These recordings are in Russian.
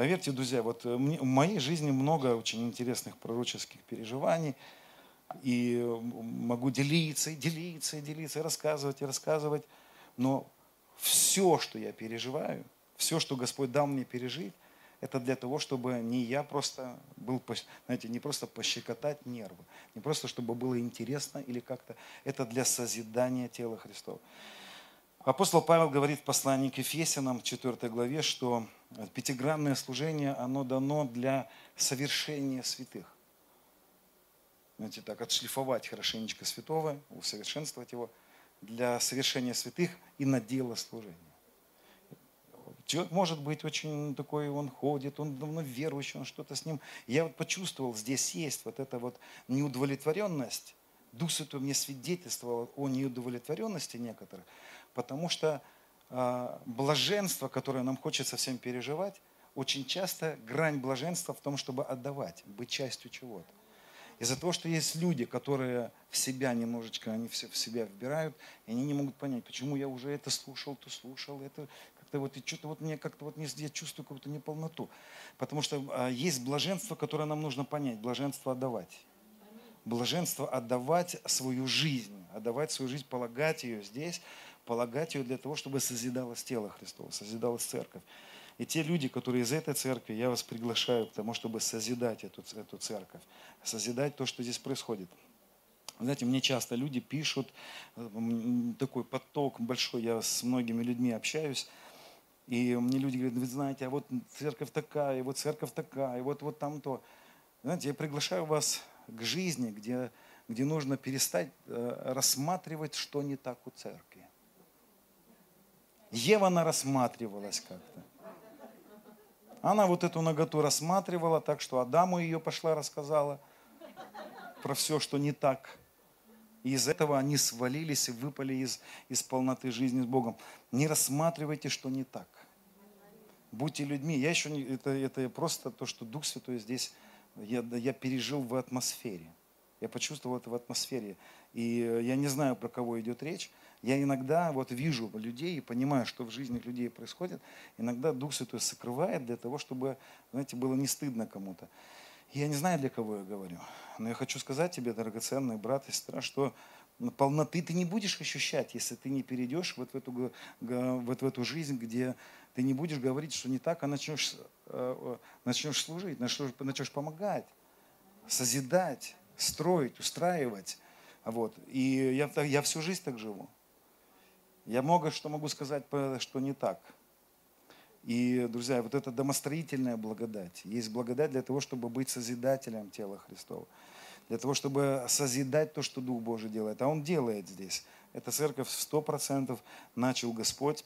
Поверьте, друзья, вот в моей жизни много очень интересных пророческих переживаний. И могу делиться, и делиться, и делиться, и рассказывать, и рассказывать. Но все, что я переживаю, все, что Господь дал мне пережить, это для того, чтобы не я просто был, знаете, не просто пощекотать нервы, не просто чтобы было интересно или как-то. Это для созидания тела Христова. Апостол Павел говорит в послании к Ефесянам, 4 главе, что пятигранное служение, оно дано для совершения святых. Знаете, так, отшлифовать хорошенечко святого, усовершенствовать его для совершения святых и на дело служения. Человек может быть очень такой, он ходит, он давно верующий, он что-то с ним. Я вот почувствовал, здесь есть вот эта вот неудовлетворенность. Дух Святой мне свидетельствовал о неудовлетворенности некоторых, потому что блаженство, которое нам хочется всем переживать, очень часто грань блаженства в том, чтобы отдавать, быть частью чего-то. Из-за того, что есть люди, которые в себя немножечко, они все в себя вбирают, и они не могут понять, почему я уже это слушал, то слушал, это как-то вот, и что-то вот мне как-то вот я чувствую какую-то неполноту. Потому что а, есть блаженство, которое нам нужно понять, блаженство отдавать. Блаженство отдавать свою жизнь, отдавать свою жизнь, полагать ее здесь, полагать ее для того, чтобы созидалось тело Христова, созидалась церковь. И те люди, которые из этой церкви, я вас приглашаю к тому, чтобы созидать эту, эту церковь, созидать то, что здесь происходит. Знаете, мне часто люди пишут, такой поток большой, я с многими людьми общаюсь, и мне люди говорят, вы знаете, а вот церковь такая, и вот церковь такая, и вот, вот там то. Знаете, я приглашаю вас к жизни, где, где нужно перестать э, рассматривать, что не так у церкви. Ева, она рассматривалась как-то. Она вот эту наготу рассматривала, так что Адаму ее пошла рассказала про все, что не так. И из этого они свалились и выпали из, из полноты жизни с Богом. Не рассматривайте, что не так. Будьте людьми. Я еще не, это, это просто то, что Дух Святой здесь я, я пережил в атмосфере. Я почувствовал это в атмосфере. И э, я не знаю, про кого идет речь. Я иногда вот вижу людей и понимаю, что в жизни людей происходит. Иногда Дух Святой сокрывает для того, чтобы, знаете, было не стыдно кому-то. Я не знаю, для кого я говорю, но я хочу сказать тебе, драгоценный брат и сестра, что полноты ты не будешь ощущать, если ты не перейдешь вот в эту, вот в эту жизнь, где ты не будешь говорить, что не так, а начнешь, э, начнешь служить, начнешь, начнешь помогать, созидать, строить, устраивать. Вот. И я, я всю жизнь так живу. Я много что могу сказать, что не так – и, друзья, вот эта домостроительная благодать. Есть благодать для того, чтобы быть созидателем тела Христова. Для того, чтобы созидать то, что Дух Божий делает. А Он делает здесь. Эта церковь сто процентов начал Господь.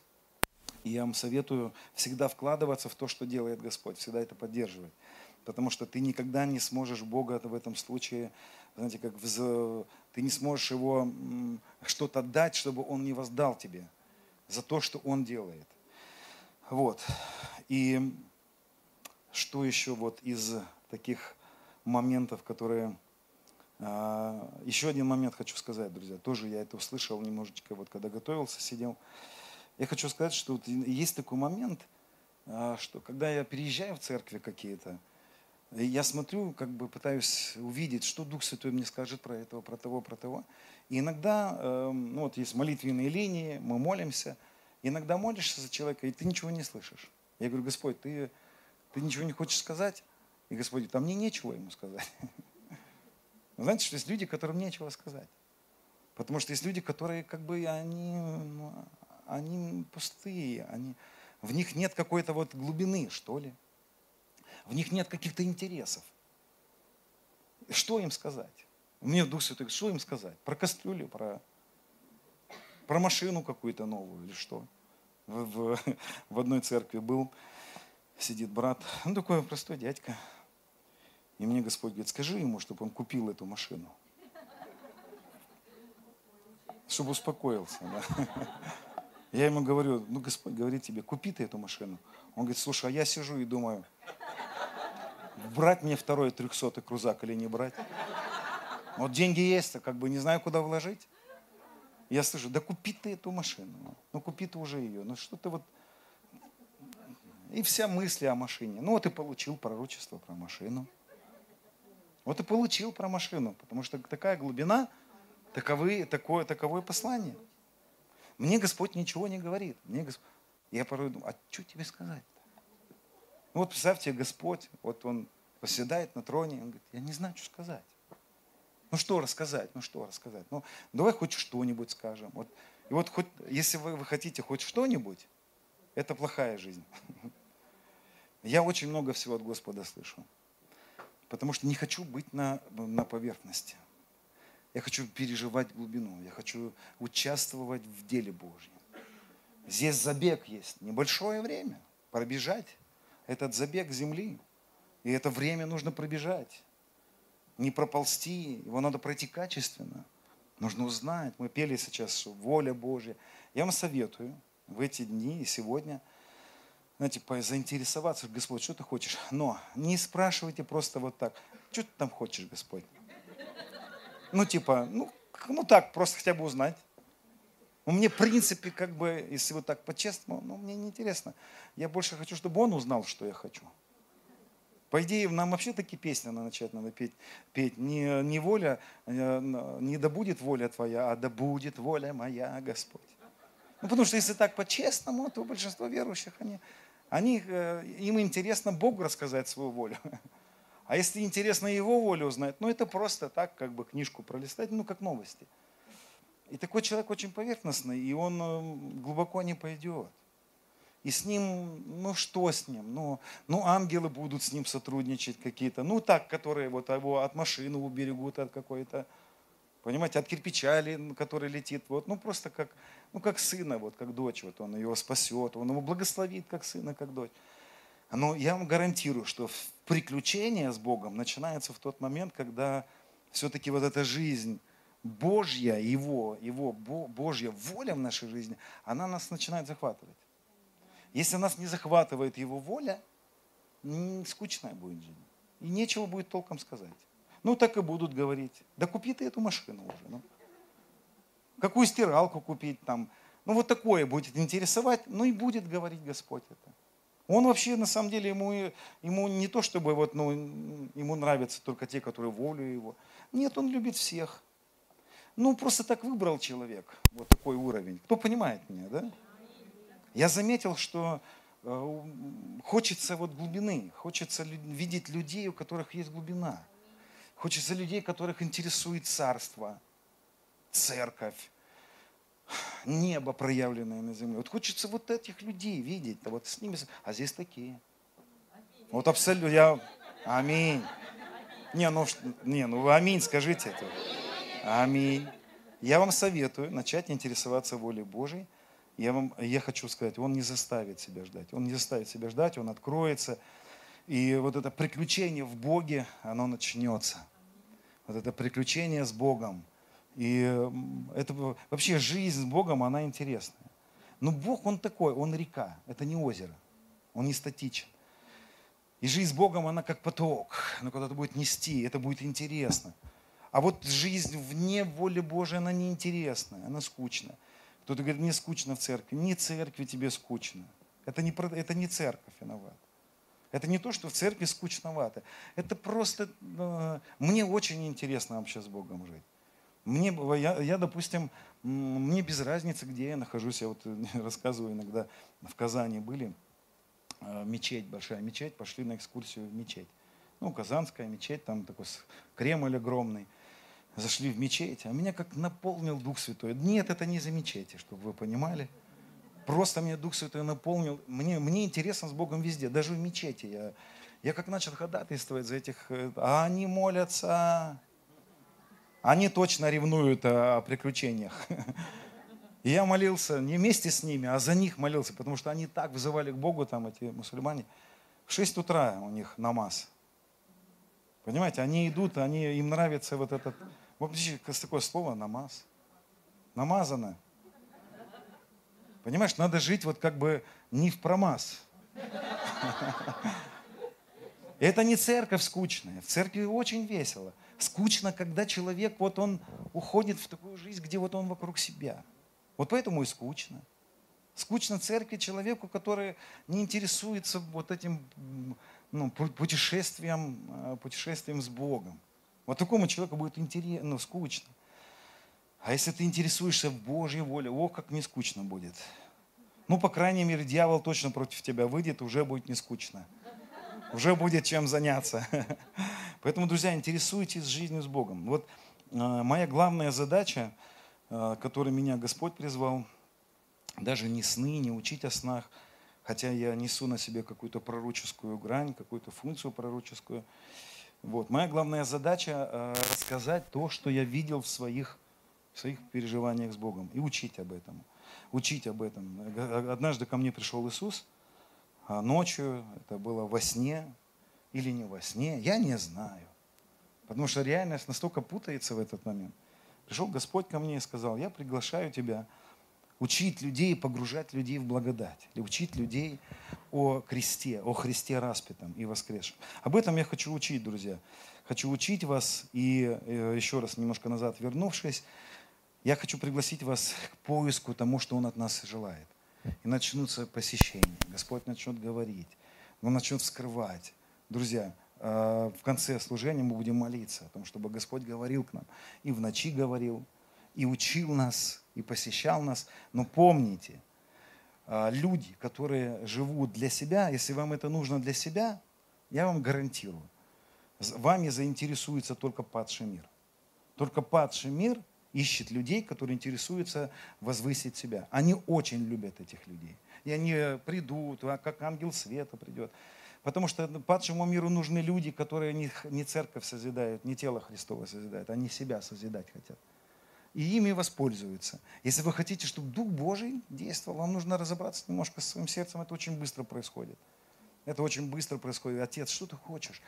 И я вам советую всегда вкладываться в то, что делает Господь. Всегда это поддерживать. Потому что ты никогда не сможешь Бога в этом случае, знаете, как в, ты не сможешь Его что-то дать, чтобы Он не воздал тебе за то, что Он делает. Вот. И что еще вот из таких моментов, которые... А, еще один момент хочу сказать, друзья. Тоже я это услышал немножечко, вот когда готовился, сидел. Я хочу сказать, что вот есть такой момент, а, что когда я переезжаю в церкви какие-то, я смотрю, как бы пытаюсь увидеть, что Дух Святой мне скажет про этого, про того, про того. И иногда, эм, ну вот есть молитвенные линии, мы молимся – Иногда молишься за человека, и ты ничего не слышишь. Я говорю, Господь, ты, ты ничего не хочешь сказать? И Господь а мне нечего ему сказать. Знаете, что есть люди, которым нечего сказать. Потому что есть люди, которые как бы, они, ну, они пустые, они, в них нет какой-то вот глубины, что ли. В них нет каких-то интересов. Что им сказать? Мне Дух Святой что им сказать? Про кастрюлю, про, про машину какую-то новую или что? В, в, в одной церкви был, сидит брат, ну такой простой дядька. И мне Господь говорит, скажи ему, чтобы он купил эту машину. Чтобы успокоился. Да. Я ему говорю, ну Господь говорит тебе, купи ты эту машину. Он говорит, слушай, а я сижу и думаю, брать мне второй трехсотый крузак или не брать? Вот деньги есть, а как бы не знаю, куда вложить. Я слышу, да купи ты эту машину. Ну купи ты уже ее. Ну что ты вот... И вся мысль о машине. Ну вот и получил пророчество про машину. Вот и получил про машину, потому что такая глубина, таковы, такое, таковое послание. Мне Господь ничего не говорит. Мне Господь... Я порой думаю, а что тебе сказать-то? Ну вот представьте, Господь, вот Он поседает на троне, Он говорит, я не знаю, что сказать. Ну что рассказать, ну что рассказать? Ну давай хоть что-нибудь скажем. Вот, и вот хоть, если вы, вы хотите хоть что-нибудь, это плохая жизнь. Я очень много всего от Господа слышу. Потому что не хочу быть на, на поверхности. Я хочу переживать глубину. Я хочу участвовать в деле Божьем. Здесь забег есть. Небольшое время. Пробежать этот забег земли. И это время нужно пробежать. Не проползти. Его надо пройти качественно. Нужно узнать. Мы пели сейчас, воля Божья. Я вам советую в эти дни и сегодня – знаете, заинтересоваться, Господь, что ты хочешь? Но не спрашивайте просто вот так, что ты там хочешь, Господь? Ну, типа, ну, ну так, просто хотя бы узнать. Ну, мне, в принципе, как бы, если вот так по-честному, ну, мне не интересно. Я больше хочу, чтобы он узнал, что я хочу. По идее, нам вообще такие песни надо начать надо петь. петь. Не, не воля, э, не да будет воля твоя, а да будет воля моя, Господь. Ну, потому что если так по-честному, то большинство верующих, они они, э, им интересно Богу рассказать свою волю. А если интересно Его волю узнать, ну это просто так, как бы книжку пролистать, ну как новости. И такой человек очень поверхностный, и он э, глубоко не пойдет. И с ним, ну что с ним? Ну, ну ангелы будут с ним сотрудничать какие-то. Ну так, которые вот его от машины уберегут от какой-то Понимаете, от кирпича, который летит, вот, ну просто как, ну как сына, вот как дочь, вот он его спасет, он его благословит как сына, как дочь. Но я вам гарантирую, что приключение с Богом начинается в тот момент, когда все-таки вот эта жизнь Божья, Его, Его Божья воля в нашей жизни, она нас начинает захватывать. Если нас не захватывает Его воля, скучная будет жизнь. И нечего будет толком сказать. Ну, так и будут говорить. Да купи ты эту машину уже. Ну. Какую стиралку купить там. Ну, вот такое будет интересовать. Ну, и будет говорить Господь это. Он вообще, на самом деле, ему, ему не то, чтобы вот, ну, ему нравятся только те, которые волю его. Нет, он любит всех. Ну, просто так выбрал человек, вот такой уровень. Кто понимает меня, да? Я заметил, что э, хочется вот глубины, хочется видеть людей, у которых есть глубина. Хочется людей, которых интересует царство, церковь, небо, проявленное на земле. Вот хочется вот этих людей видеть, а вот с ними, а здесь такие. Вот абсолютно, я, аминь. Не, ну, не, ну вы аминь скажите это. Аминь. Я вам советую начать интересоваться волей Божией. Я, вам, я хочу сказать, Он не заставит себя ждать. Он не заставит себя ждать, Он откроется. И вот это приключение в Боге, оно начнется. Вот это приключение с Богом. И это вообще жизнь с Богом, она интересная. Но Бог, Он такой, Он река, это не озеро. Он не статичен. И жизнь с Богом, она как поток. Она куда-то будет нести, это будет интересно. А вот жизнь вне воли Божией, она неинтересная, она скучная. Кто-то говорит, мне скучно в церкви. Не церкви тебе скучно. Это не, это не церковь виновата. Это не то, что в церкви скучновато. Это просто... Э, мне очень интересно вообще с Богом жить. Мне, я, я, допустим, мне без разницы, где я нахожусь. Я вот рассказываю иногда, в Казани были, э, мечеть, большая мечеть, пошли на экскурсию в мечеть. Ну, Казанская мечеть, там такой Кремль огромный. Зашли в мечеть, а меня как наполнил Дух Святой. Нет, это не за мечети, чтобы вы понимали. Просто мне Дух Святой наполнил. Мне, мне интересно с Богом везде, даже в мечети. Я, я как начал ходатайствовать за этих... Э, а они молятся. Они точно ревнуют о приключениях. И я молился не вместе с ними, а за них молился, потому что они так вызывали к Богу, там эти мусульмане. В 6 утра у них намаз. Понимаете, они идут, они, им нравится вот этот... Вот такое слово намаз. Намазано. Понимаешь, надо жить вот как бы не в промаз. Это не церковь скучная. В церкви очень весело. Скучно, когда человек, вот он уходит в такую жизнь, где вот он вокруг себя. Вот поэтому и скучно. Скучно церкви человеку, который не интересуется вот этим ну, путешествием, э, путешествием с Богом. Вот такому человеку будет интересно, ну, скучно. А если ты интересуешься Божьей воле, о, как не скучно будет. Ну, по крайней мере, дьявол точно против тебя выйдет, уже будет не скучно. Уже будет чем заняться. Поэтому, друзья, интересуйтесь жизнью с Богом. Вот э, моя главная задача, э, которой меня Господь призвал, даже не сны, не учить о снах, хотя я несу на себе какую-то пророческую грань, какую-то функцию пророческую. Вот. Моя главная задача э, рассказать то, что я видел в своих, в своих переживаниях с Богом и учить об этом. Учить об этом. Однажды ко мне пришел Иисус а ночью, это было во сне или не во сне, я не знаю. Потому что реальность настолько путается в этот момент. Пришел Господь ко мне и сказал, я приглашаю тебя учить людей, погружать людей в благодать, или учить людей о кресте, о Христе распятом и воскресшем. Об этом я хочу учить, друзья. Хочу учить вас, и э, еще раз немножко назад вернувшись, я хочу пригласить вас к поиску тому, что Он от нас желает. И начнутся посещения. Господь начнет говорить, Он начнет вскрывать. Друзья, э, в конце служения мы будем молиться о том, чтобы Господь говорил к нам. И в ночи говорил, и учил нас, и посещал нас. Но помните, люди, которые живут для себя, если вам это нужно для себя, я вам гарантирую, вами заинтересуется только падший мир. Только падший мир ищет людей, которые интересуются возвысить себя. Они очень любят этих людей. И они придут, а как ангел света придет. Потому что падшему миру нужны люди, которые не, церковь созидают, не тело Христова созидают, они себя созидать хотят и ими воспользуются. Если вы хотите, чтобы Дух Божий действовал, вам нужно разобраться немножко с своим сердцем. Это очень быстро происходит. Это очень быстро происходит. Отец, что ты хочешь?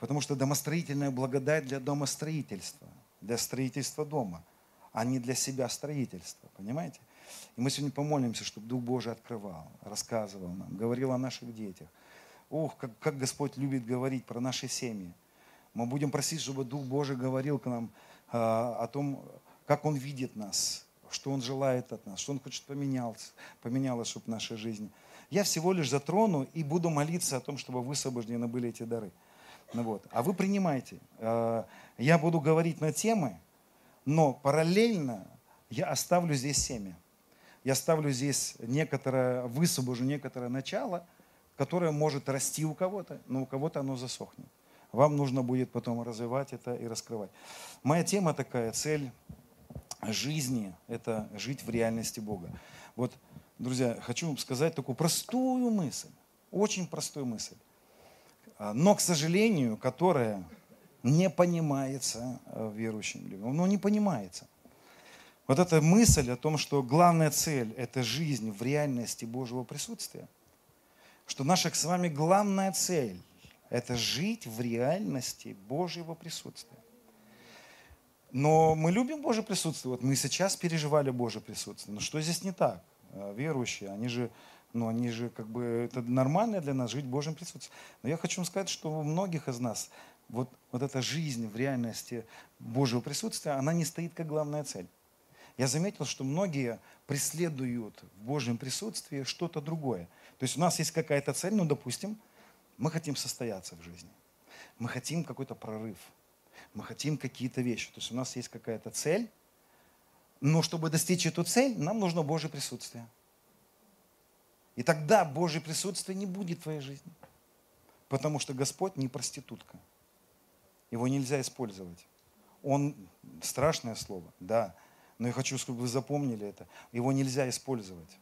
Потому что домостроительная благодать для домостроительства, для строительства дома, а не для себя строительства. Понимаете? И мы сегодня помолимся, чтобы Дух Божий открывал, рассказывал нам, говорил о наших детях. Ох, как, как Господь любит говорить про наши семьи. Мы будем просить, чтобы Дух Божий говорил к нам о том, как Он видит нас, что Он желает от нас, что Он хочет поменялось, поменялось, чтобы наша жизнь. Я всего лишь затрону и буду молиться о том, чтобы высвобождены были эти дары. Ну вот. А вы принимайте. А, я буду говорить на темы, но параллельно я оставлю здесь семя. Я оставлю здесь некоторое, высвобожу некоторое начало, которое может расти у кого-то, но у кого-то оно засохнет. Вам нужно будет потом развивать это и раскрывать. Моя тема такая, цель жизни – это жить в реальности Бога. Вот, друзья, хочу вам сказать такую простую мысль, очень простую мысль, но, к сожалению, которая не понимается э, верующим людям. Ну, не понимается. Вот эта мысль о том, что главная цель – это жизнь в реальности Божьего присутствия, что наша с вами главная цель это жить в реальности Божьего присутствия. Но мы любим Божье присутствие. Вот мы сейчас переживали Божье присутствие. Но что здесь не так? А, верующие, они же, ну, они же как бы, это нормально для нас жить в Божьем присутствии. Но я хочу вам сказать, что у многих из нас вот, вот эта жизнь в реальности Божьего присутствия, она не стоит как главная цель. Я заметил, что многие преследуют в Божьем присутствии что-то другое. То есть у нас есть какая-то цель, ну, допустим, мы хотим состояться в жизни. Мы хотим какой-то прорыв. Мы хотим какие-то вещи. То есть у нас есть какая-то цель, но чтобы достичь эту цель, нам нужно Божье присутствие. И тогда Божье присутствие не будет в твоей жизни. Потому что Господь не проститутка. Его нельзя использовать. Он, страшное слово, да, но я хочу, чтобы вы запомнили это. Его нельзя использовать.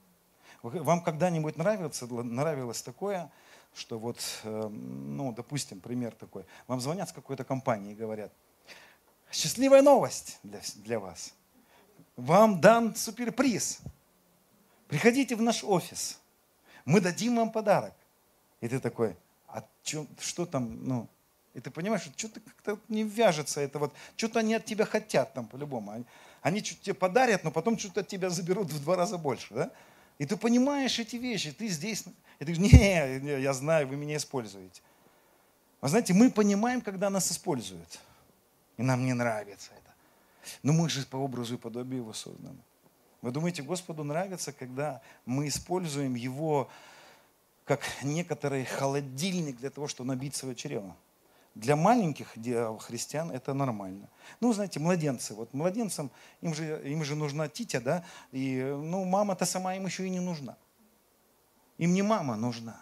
Вам когда-нибудь нравилось, нравилось такое, что вот, эм, ну, допустим, пример такой. Вам звонят с какой-то компании и говорят, счастливая новость для, для вас. Вам дан суперприз. Приходите в наш офис. Мы дадим вам подарок. И ты такой, а чё, что там, ну, и ты понимаешь, что что-то как-то не вяжется это вот, что-то они от тебя хотят там по-любому. Они, они что-то тебе подарят, но потом что-то от тебя заберут в два раза больше, да? И ты понимаешь эти вещи, ты здесь, и ты говоришь, не, я знаю, вы меня используете. Вы знаете, мы понимаем, когда нас используют. И нам не нравится это. Но мы же по образу и подобию его созданы. Вы думаете, Господу нравится, когда мы используем Его как некоторый холодильник для того, чтобы набить свое чрево? Для маленьких христиан это нормально. Ну, знаете, младенцы. Вот младенцам, им же, им же нужна титя, да? И, ну, мама-то сама им еще и не нужна. Им не мама нужна.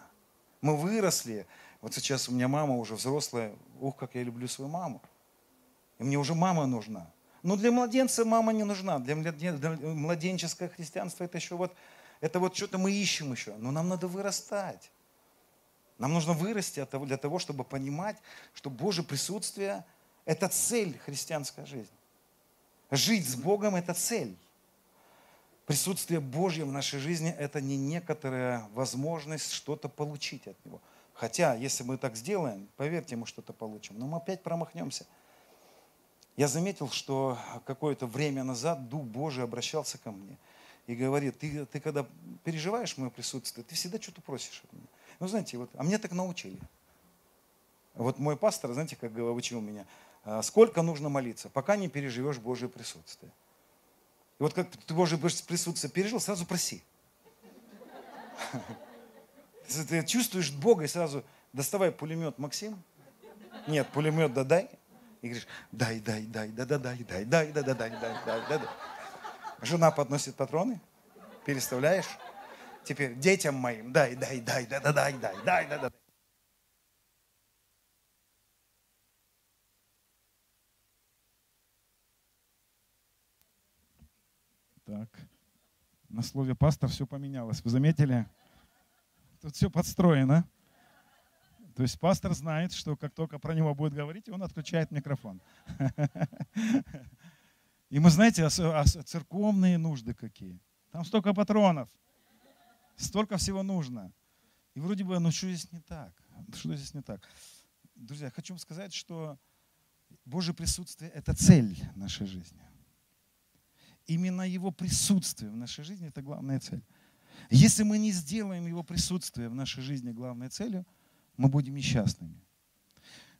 Мы выросли. Вот сейчас у меня мама уже взрослая. Ух, как я люблю свою маму. И мне уже мама нужна. Но для младенца мама не нужна. Для младенческое христианство это еще вот, это вот что-то мы ищем еще. Но нам надо вырастать. Нам нужно вырасти для того, чтобы понимать, что Божье присутствие – это цель христианской жизни. Жить с Богом – это цель. Присутствие Божье в нашей жизни – это не некоторая возможность что-то получить от Него. Хотя, если мы так сделаем, поверьте, мы что-то получим. Но мы опять промахнемся. Я заметил, что какое-то время назад Дух Божий обращался ко мне и говорит, ты, ты когда переживаешь мое присутствие, ты всегда что-то просишь от меня. Ну, знаете, вот, а мне так научили. Вот мой пастор, знаете, как учил меня, «А сколько нужно молиться, пока не переживешь Божье присутствие. И вот как ты Божье присутствие пережил, сразу проси. Ты чувствуешь Бога и сразу доставай пулемет, Максим. Нет, пулемет да дай. И говоришь, дай, дай, дай, да, да, дай, дай, дай, да, да, дай, дай, дай, да, да. Жена подносит патроны, переставляешь. Теперь детям моим дай, дай, дай, да, да, дай, дай, дай, да, да. Так, на слове пастор все поменялось. Вы заметили? Тут все подстроено. То есть пастор знает, что как только про него будет говорить, он отключает микрофон. И мы знаете, церковные нужды какие. Там столько патронов, столько всего нужно. И вроде бы, ну что здесь не так? Что здесь не так? Друзья, хочу вам сказать, что Божье присутствие – это цель нашей жизни. Именно Его присутствие в нашей жизни – это главная цель. Если мы не сделаем Его присутствие в нашей жизни главной целью – мы будем несчастными.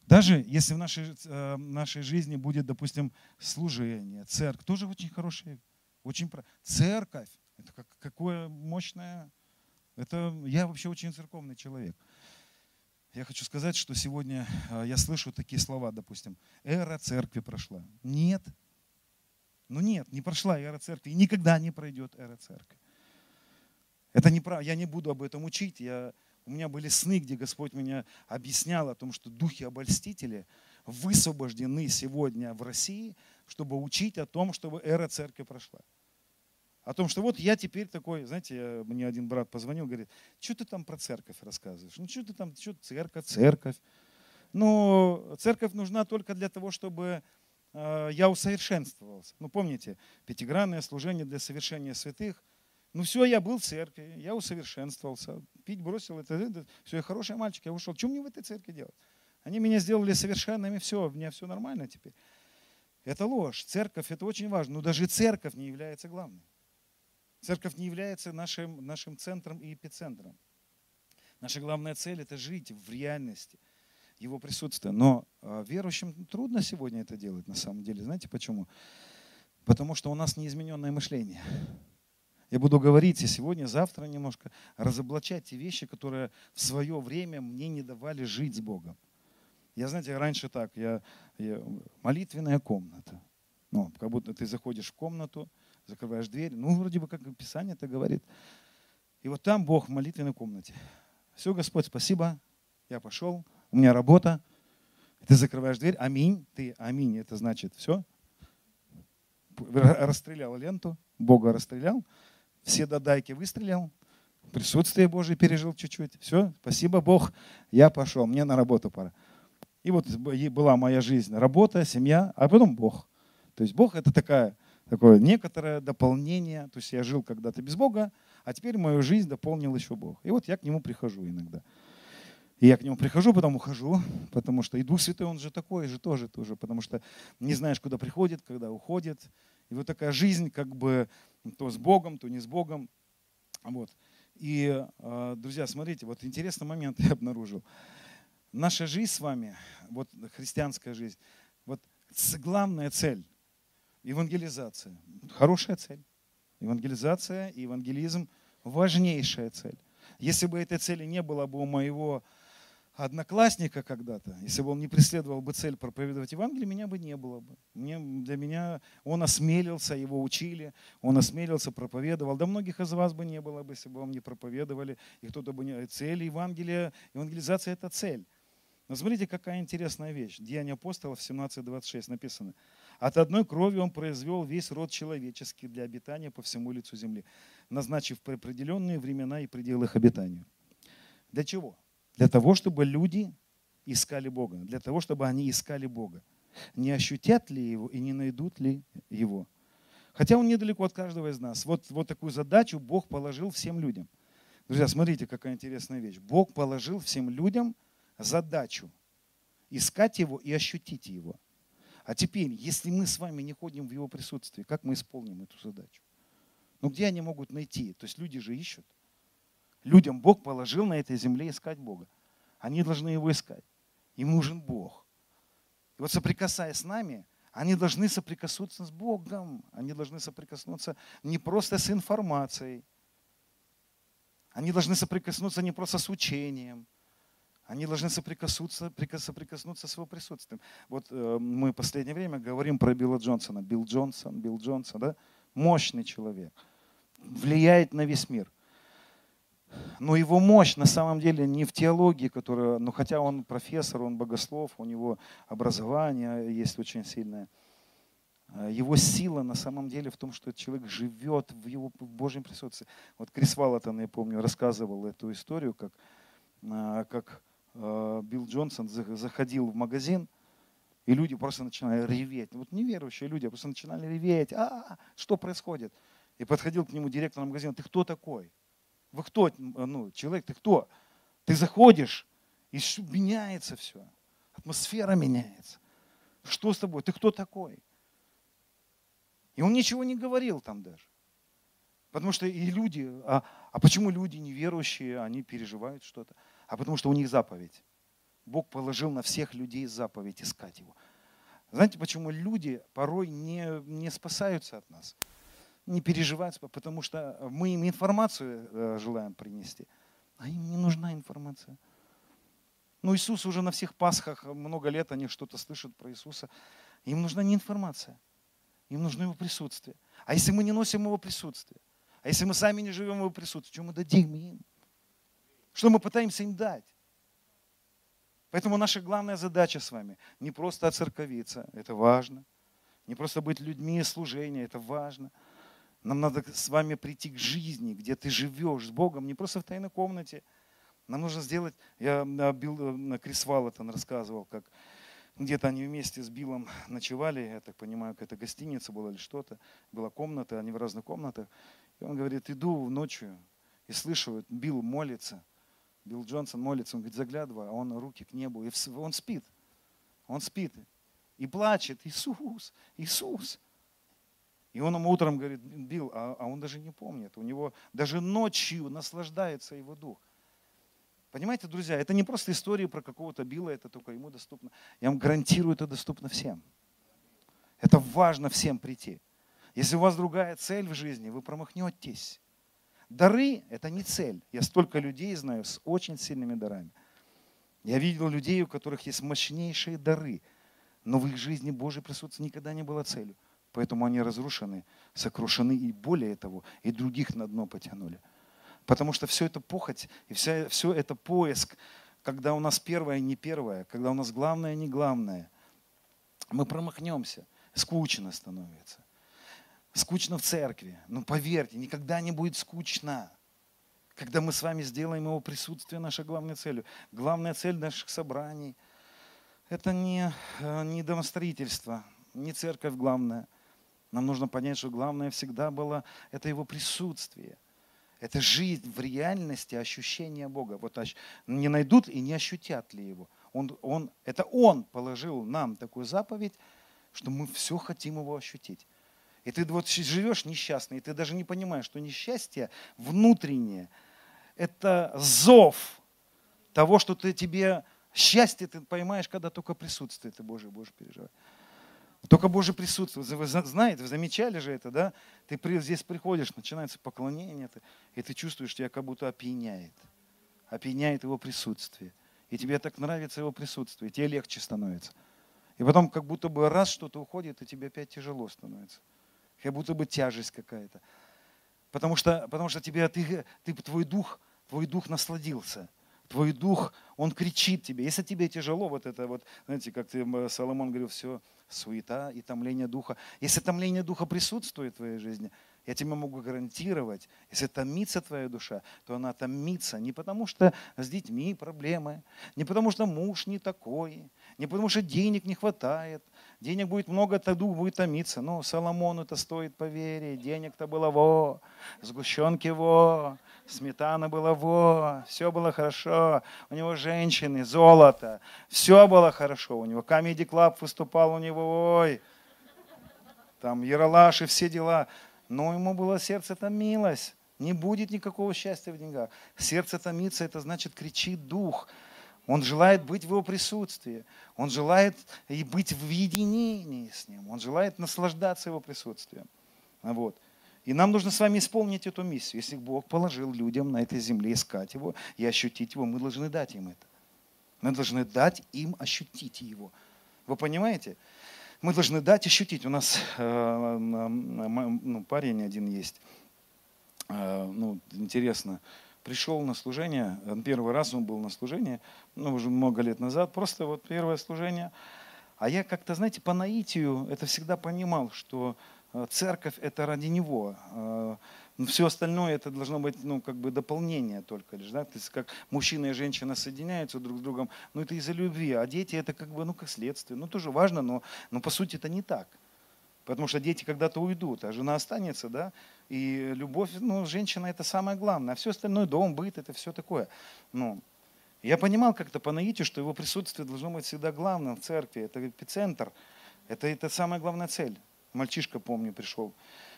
Даже если в нашей, э, нашей жизни будет, допустим, служение, церковь, тоже очень хорошая, очень церковь, это как, какое мощное, это я вообще очень церковный человек. Я хочу сказать, что сегодня э, я слышу такие слова, допустим, эра церкви прошла. Нет. Ну нет, не прошла эра церкви, и никогда не пройдет эра церкви. Это неправда, я не буду об этом учить, я у меня были сны, где Господь меня объяснял о том, что духи обольстители высвобождены сегодня в России, чтобы учить о том, чтобы эра церкви прошла. О том, что вот я теперь такой, знаете, мне один брат позвонил, говорит, что ты там про церковь рассказываешь? Ну что ты там, что церковь, церковь. Ну, церковь нужна только для того, чтобы я усовершенствовался. Ну, помните, пятигранное служение для совершения святых – ну все, я был в церкви, я усовершенствовался, пить бросил, это, это все, я хороший мальчик, я ушел. Что мне в этой церкви делать? Они меня сделали совершенными, все, у меня все нормально теперь. Это ложь. Церковь это очень важно. Но даже церковь не является главной. Церковь не является нашим, нашим центром и эпицентром. Наша главная цель это жить в реальности Его присутствия. Но а, верующим трудно сегодня это делать на самом деле. Знаете почему? Потому что у нас неизмененное мышление. Я буду говорить и сегодня, завтра немножко разоблачать те вещи, которые в свое время мне не давали жить с Богом. Я, знаете, раньше так, я, я молитвенная комната. Ну, как будто ты заходишь в комнату, закрываешь дверь. Ну, вроде бы, как Писание это говорит. И вот там Бог в молитвенной комнате. Все, Господь, спасибо. Я пошел. У меня работа. Ты закрываешь дверь. Аминь. Ты аминь. Это значит все. Расстрелял ленту. Бога расстрелял все додайки выстрелил, присутствие Божие пережил чуть-чуть. Все, спасибо Бог, я пошел, мне на работу пора. И вот была моя жизнь, работа, семья, а потом Бог. То есть Бог это такая, такое некоторое дополнение. То есть я жил когда-то без Бога, а теперь мою жизнь дополнил еще Бог. И вот я к Нему прихожу иногда. И я к нему прихожу, потом ухожу, потому что и Дух Святой, он же такой же тоже, тоже, потому что не знаешь, куда приходит, когда уходит. И вот такая жизнь, как бы то с Богом, то не с Богом. Вот. И, а, друзья, смотрите, вот интересный момент я обнаружил. Наша жизнь с вами, вот христианская жизнь, вот главная цель – евангелизация. Хорошая цель. Евангелизация и евангелизм – важнейшая цель. Если бы этой цели не было бы у моего одноклассника когда-то, если бы он не преследовал бы цель проповедовать Евангелие, меня бы не было бы. Мне, для меня он осмелился, его учили, он осмелился, проповедовал. Да многих из вас бы не было бы, если бы вам не проповедовали, и кто-то бы не... Цель Евангелия, евангелизация – это цель. Но смотрите, какая интересная вещь. Деяния апостолов 17.26 написано. От одной крови он произвел весь род человеческий для обитания по всему лицу земли, назначив определенные времена и пределы их обитанию. Для чего? Для того, чтобы люди искали Бога, для того, чтобы они искали Бога. Не ощутят ли Его и не найдут ли Его. Хотя Он недалеко от каждого из нас. Вот, вот такую задачу Бог положил всем людям. Друзья, смотрите, какая интересная вещь. Бог положил всем людям задачу искать Его и ощутить Его. А теперь, если мы с вами не ходим в Его присутствии, как мы исполним эту задачу? Ну где они могут найти? То есть люди же ищут. Людям Бог положил на этой земле искать Бога. Они должны Его искать. Им нужен Бог. И вот соприкасаясь с нами, они должны соприкоснуться с Богом. Они должны соприкоснуться не просто с информацией. Они должны соприкоснуться не просто с учением. Они должны соприкоснуться, соприкоснуться с его присутствием. Вот э, мы в последнее время говорим про Билла Джонсона. Билл Джонсон, Билл Джонсон, да? Мощный человек. Влияет на весь мир. Но его мощь на самом деле не в теологии, которая, ну хотя он профессор, он богослов, у него образование есть очень сильное. А его сила на самом деле в том, что этот человек живет в его в Божьем присутствии. Вот Крис Валатон, я помню, рассказывал эту историю, как, а, как а, Билл Джонсон заходил в магазин, и люди просто начинали реветь. Вот неверующие люди просто начинали реветь. А, что происходит? И подходил к нему директор магазина, ты кто такой? Вы кто? Ну, человек, ты кто? Ты заходишь, и меняется все. Атмосфера меняется. Что с тобой? Ты кто такой? И он ничего не говорил там даже. Потому что и люди, а, а почему люди неверующие, они переживают что-то? А потому что у них заповедь. Бог положил на всех людей заповедь искать его. Знаете, почему люди порой не, не спасаются от нас? Не переживать, потому что мы им информацию э, желаем принести, а им не нужна информация. Ну, Иисус уже на всех Пасхах много лет, они что-то слышат про Иисуса. Им нужна не информация, им нужно Его присутствие. А если мы не носим Его присутствие, а если мы сами не живем Его присутствии, что мы дадим им? Что мы пытаемся им дать? Поэтому наша главная задача с вами не просто оцерковиться, это важно. Не просто быть людьми служения, это важно – нам надо с вами прийти к жизни, где ты живешь с Богом, не просто в тайной комнате. Нам нужно сделать, я Билл, на Крис Валлетон рассказывал, как где-то они вместе с Биллом ночевали, я так понимаю, какая-то гостиница была или что-то, была комната, они в разных комнатах. И он говорит, иду ночью и слышу, Билл молится, Билл Джонсон молится, он говорит, заглядываю, а он руки к небу, и он спит, он спит и плачет, Иисус, Иисус. И он ему утром говорит, Билл, а, а он даже не помнит. У него даже ночью наслаждается его дух. Понимаете, друзья, это не просто история про какого-то Билла, это только ему доступно. Я вам гарантирую, это доступно всем. Это важно всем прийти. Если у вас другая цель в жизни, вы промахнетесь. Дары – это не цель. Я столько людей знаю с очень сильными дарами. Я видел людей, у которых есть мощнейшие дары, но в их жизни Божье присутствие никогда не было целью. Поэтому они разрушены, сокрушены и более того, и других на дно потянули. Потому что все это похоть, и вся, все это поиск, когда у нас первое не первое, когда у нас главное не главное. Мы промахнемся, скучно становится. Скучно в церкви. Но поверьте, никогда не будет скучно. Когда мы с вами сделаем его присутствие нашей главной целью. Главная цель наших собраний – это не, э, не домостроительство, не церковь главная – нам нужно понять, что главное всегда было это его присутствие. Это жизнь в реальности, ощущение Бога. Вот не найдут и не ощутят ли его. Он, он, это Он положил нам такую заповедь, что мы все хотим его ощутить. И ты вот живешь несчастный, и ты даже не понимаешь, что несчастье внутреннее – это зов того, что ты тебе счастье ты поймаешь, когда только присутствие ты Божие будешь переживать. Только Божье присутствие. Вы знаете, вы замечали же это, да? Ты здесь приходишь, начинается поклонение, и ты чувствуешь, тебя как будто опьяняет. Опьяняет его присутствие. И тебе так нравится его присутствие, тебе легче становится. И потом как будто бы раз что-то уходит, и тебе опять тяжело становится. Как будто бы тяжесть какая-то. Потому что, потому что тебе, ты, ты, твой дух, твой дух насладился. Твой дух, он кричит тебе. Если тебе тяжело, вот это вот, знаете, как ты, Соломон говорил, все, суета и томление духа. Если томление духа присутствует в твоей жизни, я тебе могу гарантировать, если томится твоя душа, то она томится не потому, что с детьми проблемы, не потому, что муж не такой, не потому, что денег не хватает. Денег будет много, то дух будет томиться. Ну, Соломону это стоит поверить. Денег-то было во, сгущенки во, сметана была во, все было хорошо. У него женщины, золото, все было хорошо. У него Comedy Club выступал, у него, ой, там Яралаш и все дела. Но ему было сердце томилось. Не будет никакого счастья в деньгах. Сердце томится, это значит кричит дух. Он желает быть в его присутствии. Он желает и быть в единении с ним. Он желает наслаждаться его присутствием. Вот. И нам нужно с вами исполнить эту миссию. Если Бог положил людям на этой земле искать его и ощутить его, мы должны дать им это. Мы должны дать им ощутить его. Вы понимаете? мы должны дать ощутить. У нас э, ну, парень один есть, э, ну, интересно, пришел на служение, первый раз он был на служении, ну, уже много лет назад, просто вот первое служение. А я как-то, знаете, по наитию это всегда понимал, что церковь это ради него. Но все остальное это должно быть ну, как бы дополнение только лишь. Да? То есть как мужчина и женщина соединяются друг с другом, ну это из-за любви. А дети это как бы ну, как следствие. Ну тоже важно, но, но по сути это не так. Потому что дети когда-то уйдут, а жена останется, да, и любовь, ну, женщина это самое главное, а все остальное, дом, быт, это все такое. Ну, я понимал как-то по наитию, что его присутствие должно быть всегда главным в церкви, это эпицентр, это, это самая главная цель. Мальчишка, помню, пришел,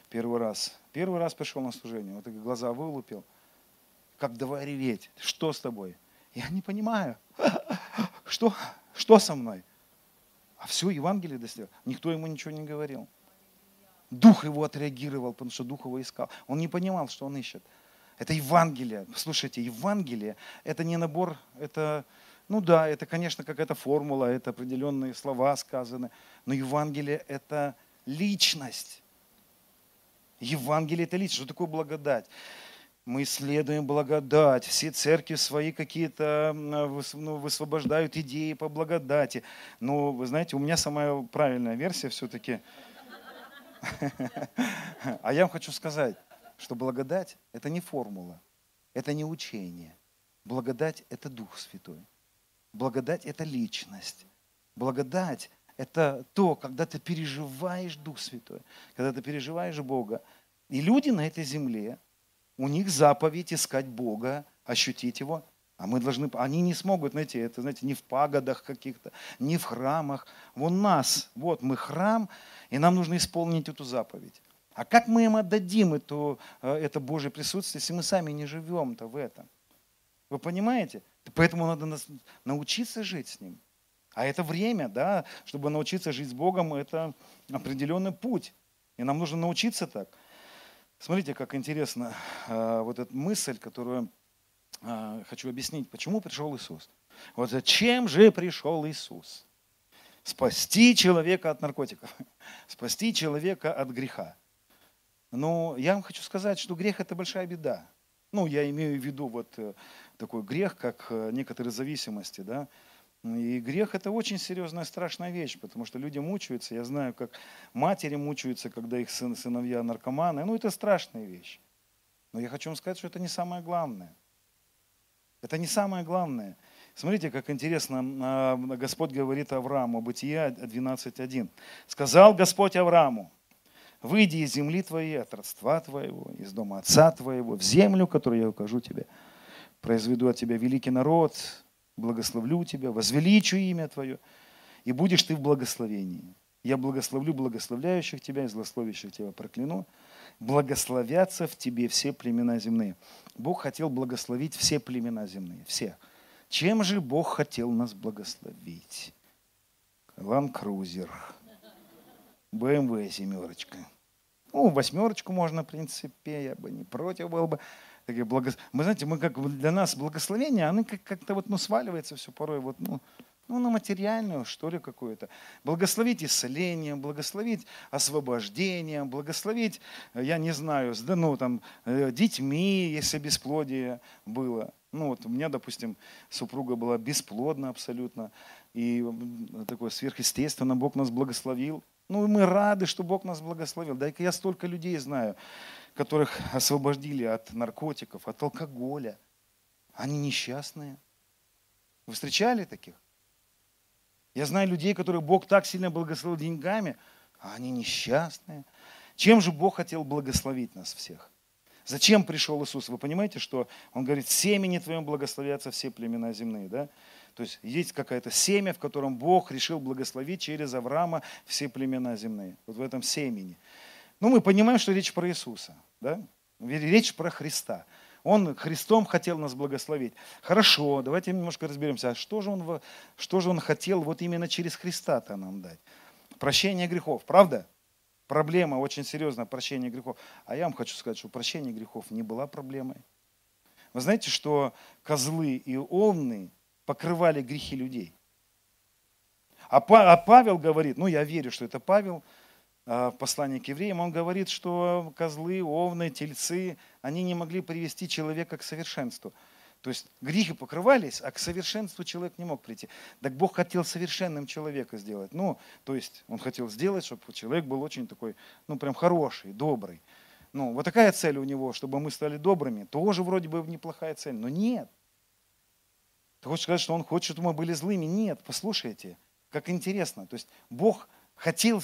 первый раз. Первый раз пришел на служение, вот глаза вылупил. Как давай реветь, что с тобой? Я не понимаю, что, что со мной? А все, Евангелие достиг. Никто ему ничего не говорил. Дух его отреагировал, потому что Дух его искал. Он не понимал, что он ищет. Это Евангелие. Слушайте, Евангелие – это не набор, это, ну да, это, конечно, какая-то формула, это определенные слова сказаны, но Евангелие – это личность. Евангелие – это личность. Что такое благодать? Мы исследуем благодать. Все церкви свои какие-то ну, высвобождают идеи по благодати. Но, вы знаете, у меня самая правильная версия все-таки. А я вам хочу сказать, что благодать – это не формула, это не учение. Благодать – это Дух Святой. Благодать – это личность. Благодать это то, когда ты переживаешь Дух Святой, когда ты переживаешь Бога. И люди на этой земле, у них заповедь искать Бога, ощутить Его. А мы должны, они не смогут найти это, знаете, не в пагодах каких-то, не в храмах. Вон нас, вот мы храм, и нам нужно исполнить эту заповедь. А как мы им отдадим это, э, это Божье присутствие, если мы сами не живем-то в этом? Вы понимаете? Поэтому надо научиться жить с Ним. А это время, да, чтобы научиться жить с Богом, это определенный путь. И нам нужно научиться так. Смотрите, как интересно а, вот эта мысль, которую а, хочу объяснить, почему пришел Иисус. Вот зачем же пришел Иисус? Спасти человека от наркотиков, спасти человека от греха. Но я вам хочу сказать, что грех – это большая беда. Ну, я имею в виду вот э, такой грех, как э, некоторые зависимости, да, и грех это очень серьезная, страшная вещь, потому что люди мучаются. Я знаю, как матери мучаются, когда их сын, сыновья наркоманы. Ну, это страшная вещь. Но я хочу вам сказать, что это не самое главное. Это не самое главное. Смотрите, как интересно, а, Господь говорит Аврааму, Бытие 12.1. «Сказал Господь Аврааму, выйди из земли твоей, от родства твоего, из дома отца твоего, в землю, которую я укажу тебе. Произведу от тебя великий народ, благословлю тебя, возвеличу имя Твое, и будешь ты в благословении. Я благословлю благословляющих тебя и злословящих тебя прокляну. Благословятся в тебе все племена земные. Бог хотел благословить все племена земные, все. Чем же Бог хотел нас благословить? Лан Крузер. BMW семерочка. Ну, восьмерочку можно, в принципе, я бы не против был бы. Такие благо... Мы знаете, мы как для нас благословение, оно как-то вот ну, сваливается все порой вот, ну, ну, на материальную, что ли, какую-то. Благословить исцеление, благословить освобождение, благословить, я не знаю, ну, там, э, детьми, если бесплодие было. Ну, вот у меня, допустим, супруга была бесплодна абсолютно, и такое сверхъестественно Бог нас благословил. Ну, мы рады, что Бог нас благословил. Да я столько людей знаю, которых освободили от наркотиков, от алкоголя. Они несчастные. Вы встречали таких? Я знаю людей, которых Бог так сильно благословил деньгами, а они несчастные. Чем же Бог хотел благословить нас всех? Зачем пришел Иисус? Вы понимаете, что Он говорит, семени твоем благословятся все племена земные, да? То есть есть какое-то семя, в котором Бог решил благословить через Авраама все племена земные. Вот в этом семени. Ну, мы понимаем, что речь про Иисуса, да? Речь про Христа. Он Христом хотел нас благословить. Хорошо, давайте немножко разберемся, а что же он, что же он хотел вот именно через Христа-то нам дать? Прощение грехов, правда? Проблема очень серьезная, прощение грехов. А я вам хочу сказать, что прощение грехов не была проблемой. Вы знаете, что козлы и овны покрывали грехи людей. А, а Павел говорит, ну я верю, что это Павел, в послании к евреям, он говорит, что козлы, овны, тельцы, они не могли привести человека к совершенству. То есть грехи покрывались, а к совершенству человек не мог прийти. Так Бог хотел совершенным человека сделать. Ну, то есть он хотел сделать, чтобы человек был очень такой, ну, прям хороший, добрый. Ну, вот такая цель у него, чтобы мы стали добрыми. Тоже вроде бы неплохая цель, но нет. Ты хочешь сказать, что он хочет, чтобы мы были злыми? Нет, послушайте, как интересно. То есть Бог хотел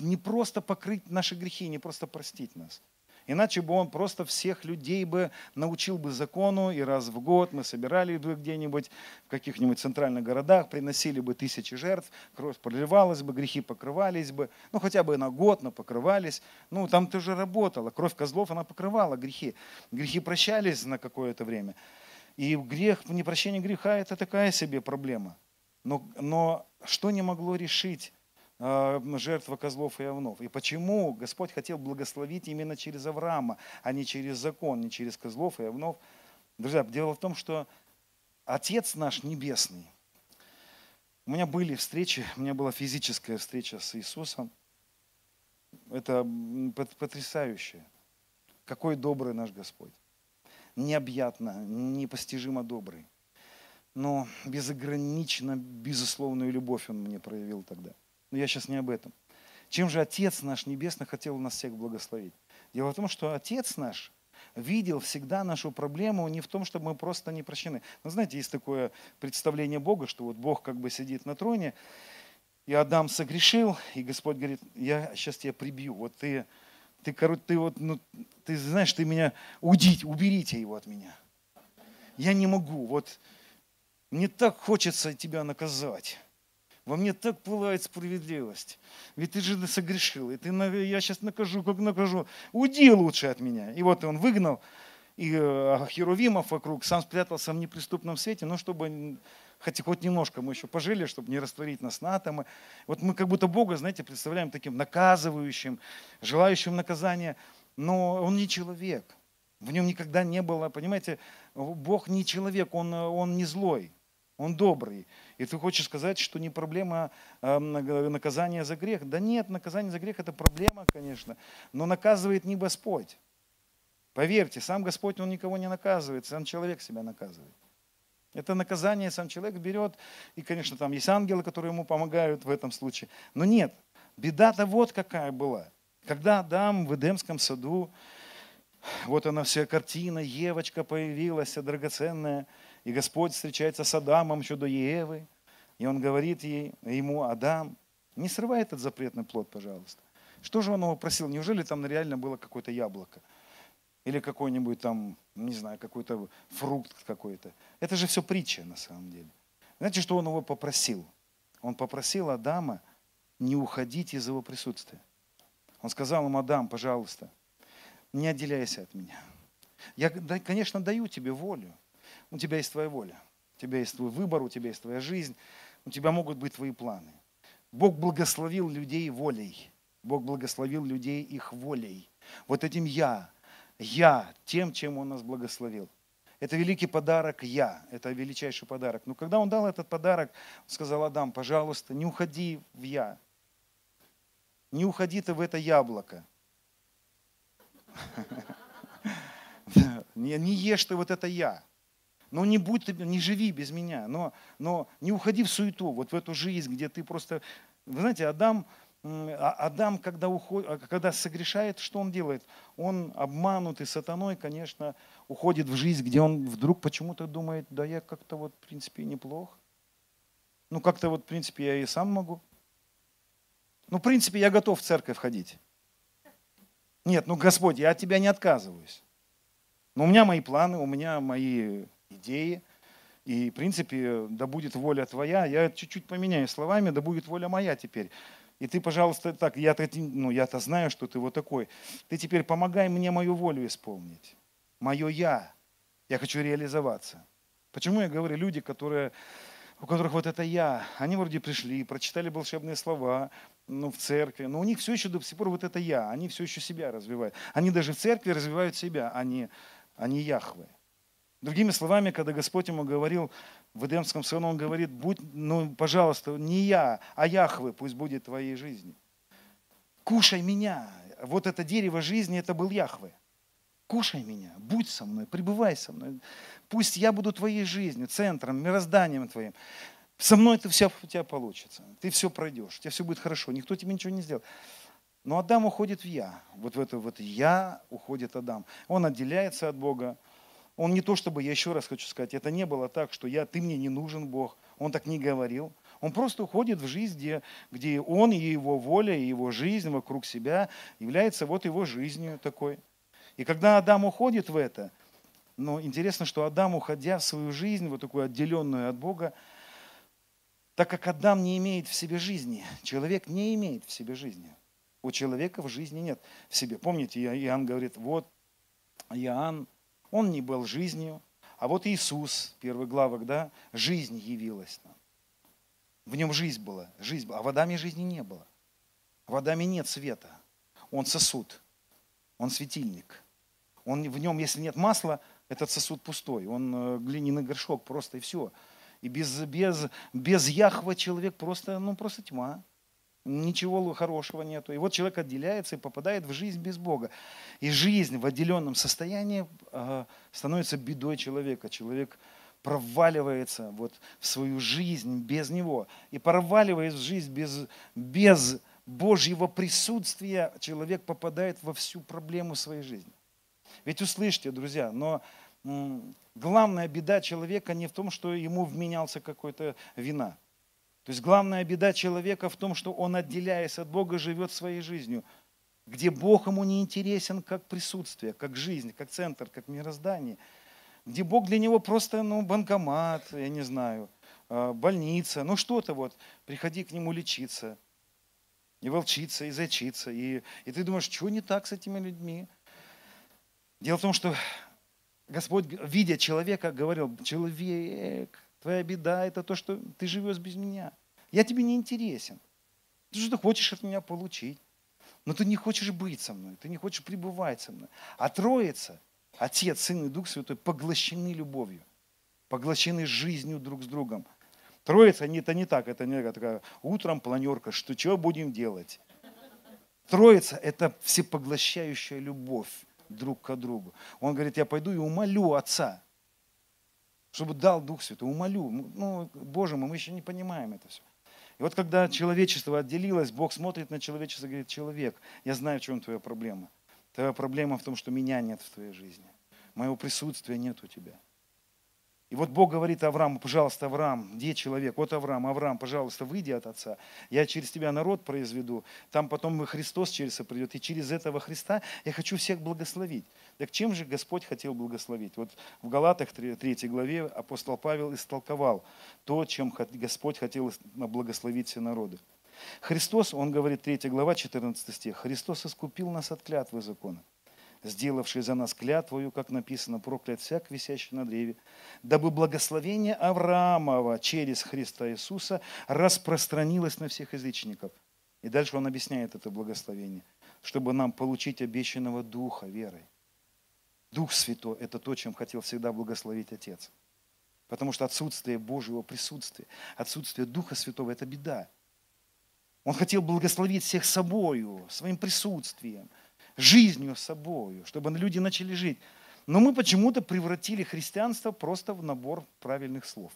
не просто покрыть наши грехи, не просто простить нас. Иначе бы он просто всех людей бы научил бы закону, и раз в год мы собирали бы где-нибудь в каких-нибудь центральных городах, приносили бы тысячи жертв, кровь проливалась бы, грехи покрывались бы, ну хотя бы на год, но покрывались. Ну там ты же работала, кровь козлов, она покрывала грехи. Грехи прощались на какое-то время. И грех, непрощение греха – это такая себе проблема. Но, но что не могло решить жертва козлов и овнов? И почему Господь хотел благословить именно через Авраама, а не через закон, не через козлов и овнов? Друзья, дело в том, что Отец наш Небесный, у меня были встречи, у меня была физическая встреча с Иисусом. Это потрясающе. Какой добрый наш Господь необъятно, непостижимо добрый. Но безогранично, безусловную любовь Он мне проявил тогда. Но я сейчас не об этом. Чем же Отец наш Небесный хотел нас всех благословить? Дело в том, что Отец наш видел всегда нашу проблему не в том, чтобы мы просто не прощены. Но знаете, есть такое представление Бога, что вот Бог как бы сидит на троне, и Адам согрешил, и Господь говорит, я сейчас тебя прибью. Вот ты ты, короче, ты вот, ну, ты знаешь, ты меня, удите, уберите его от меня. Я не могу, вот, мне так хочется тебя наказать. Во мне так пылает справедливость. Ведь ты же согрешил, и ты, я сейчас накажу, как накажу. Уйди лучше от меня. И вот он выгнал, и э, Херувимов вокруг, сам спрятался в неприступном свете, ну, чтобы хотя хоть немножко мы еще пожили, чтобы не растворить нас на атомы. Вот мы как будто Бога, знаете, представляем таким наказывающим, желающим наказания, но Он не человек. В нем никогда не было, понимаете, Бог не человек, Он, он не злой, Он добрый. И ты хочешь сказать, что не проблема э, наказания за грех? Да нет, наказание за грех это проблема, конечно, но наказывает не Господь. Поверьте, сам Господь, Он никого не наказывает, сам человек себя наказывает. Это наказание сам человек берет, и, конечно, там есть ангелы, которые ему помогают в этом случае. Но нет, беда-то вот какая была. Когда Адам в Эдемском саду, вот она вся картина, Евочка появилась, драгоценная, и Господь встречается с Адамом еще до Евы, и он говорит ей, ему, Адам, не срывай этот запретный плод, пожалуйста. Что же он его просил? Неужели там реально было какое-то яблоко? Или какой-нибудь там, не знаю, какой-то фрукт какой-то. Это же все притча на самом деле. Знаете, что он его попросил? Он попросил Адама не уходить из его присутствия. Он сказал ему, Адам, пожалуйста, не отделяйся от меня. Я, конечно, даю тебе волю. У тебя есть твоя воля. У тебя есть твой выбор, у тебя есть твоя жизнь. У тебя могут быть твои планы. Бог благословил людей волей. Бог благословил людей их волей. Вот этим «я», «я», тем, чем Он нас благословил. Это великий подарок «я», это величайший подарок. Но когда Он дал этот подарок, Он сказал Адам, пожалуйста, не уходи в «я», не уходи ты в это яблоко. Не, ешь ты вот это я. Но не будь ты, не живи без меня. Но, но не уходи в суету, вот в эту жизнь, где ты просто... Вы знаете, Адам, а, Адам, когда, уходит, а, когда согрешает, что он делает? Он обманутый сатаной, конечно, уходит в жизнь, где он вдруг почему-то думает, да я как-то вот, в принципе, неплох. Ну, как-то вот, в принципе, я и сам могу. Ну, в принципе, я готов в церковь ходить. Нет, ну, Господь, я от тебя не отказываюсь. Но у меня мои планы, у меня мои идеи. И, в принципе, да будет воля твоя. Я чуть-чуть поменяю словами, да будет воля моя теперь. И ты, пожалуйста, так, я-то, ну, я-то знаю, что ты вот такой. Ты теперь помогай мне мою волю исполнить. Мое я. Я хочу реализоваться. Почему я говорю, люди, которые, у которых вот это я, они вроде пришли, прочитали волшебные слова, ну, в церкви, но у них все еще до сих пор вот это я, они все еще себя развивают. Они даже в церкви развивают себя, а не, а не Яхве. Другими словами, когда Господь ему говорил в Эдемском саду, он говорит, будь, ну, пожалуйста, не я, а Яхве пусть будет твоей жизнью. Кушай меня. Вот это дерево жизни, это был Яхве. Кушай меня, будь со мной, пребывай со мной. Пусть я буду твоей жизнью, центром, мирозданием твоим. Со мной это все у тебя получится. Ты все пройдешь, у тебя все будет хорошо, никто тебе ничего не сделает. Но Адам уходит в я. Вот в это вот я уходит Адам. Он отделяется от Бога. Он не то чтобы, я еще раз хочу сказать, это не было так, что я, ты мне не нужен, Бог. Он так не говорил. Он просто уходит в жизнь, где, где он и его воля, и его жизнь вокруг себя является вот его жизнью такой. И когда Адам уходит в это, но интересно, что Адам, уходя в свою жизнь, вот такую отделенную от Бога, так как Адам не имеет в себе жизни, человек не имеет в себе жизни. У человека в жизни нет в себе. Помните, Иоанн говорит, вот Иоанн, он не был жизнью, а вот Иисус, первый главок, да, жизнь явилась нам. В нем жизнь была, жизнь была, а в Адаме жизни не было. В Адаме нет света. Он сосуд, он светильник. Он, в нем, если нет масла, этот сосуд пустой. Он э, глиняный горшок просто и все. И без, без, без Яхва человек просто, ну, просто тьма. Ничего хорошего нету. И вот человек отделяется и попадает в жизнь без Бога. И жизнь в отделенном состоянии э, становится бедой человека. Человек проваливается вот в свою жизнь без Него. И проваливаясь в жизнь без, без Божьего присутствия, человек попадает во всю проблему своей жизни. Ведь услышьте, друзья, но главная беда человека не в том, что ему вменялся какой-то вина. То есть главная беда человека в том, что он, отделяясь от Бога, живет своей жизнью, где Бог ему не интересен как присутствие, как жизнь, как центр, как мироздание, где Бог для него просто ну, банкомат, я не знаю, а, больница, ну что-то вот, приходи к нему лечиться, и волчиться, и зачиться, и, и ты думаешь, что не так с этими людьми? Дело в том, что Господь, видя человека, говорил, человек, твоя беда это то, что ты живешь без меня. Я тебе не интересен. Ты что-то хочешь от меня получить. Но ты не хочешь быть со мной, ты не хочешь пребывать со мной. А Троица, Отец, Сын и Дух Святой поглощены любовью, поглощены жизнью друг с другом. Троица, это не так, это не такая утром планерка, что что будем делать. Троица – это всепоглощающая любовь друг к другу. Он говорит, я пойду и умолю Отца, чтобы дал Дух Святой, умолю. Ну, Боже мой, мы еще не понимаем это все. И вот когда человечество отделилось, Бог смотрит на человечество и говорит, человек, я знаю, в чем твоя проблема. Твоя проблема в том, что меня нет в твоей жизни. Моего присутствия нет у тебя. И вот Бог говорит Аврааму, пожалуйста, Авраам, где человек? Вот Авраам, Авраам, пожалуйста, выйди от отца. Я через тебя народ произведу. Там потом Христос через это придет. И через этого Христа я хочу всех благословить. Так чем же Господь хотел благословить? Вот в Галатах 3, 3 главе апостол Павел истолковал то, чем Господь хотел благословить все народы. Христос, он говорит, 3 глава, 14 стих, Христос искупил нас от клятвы закона сделавший за нас клятвою, как написано, проклят всяк, висящий на древе, дабы благословение Авраамова через Христа Иисуса распространилось на всех язычников. И дальше он объясняет это благословение, чтобы нам получить обещанного Духа верой. Дух Святой – это то, чем хотел всегда благословить Отец. Потому что отсутствие Божьего присутствия, отсутствие Духа Святого – это беда. Он хотел благословить всех собою, своим присутствием, жизнью собою, чтобы люди начали жить. Но мы почему-то превратили христианство просто в набор правильных слов.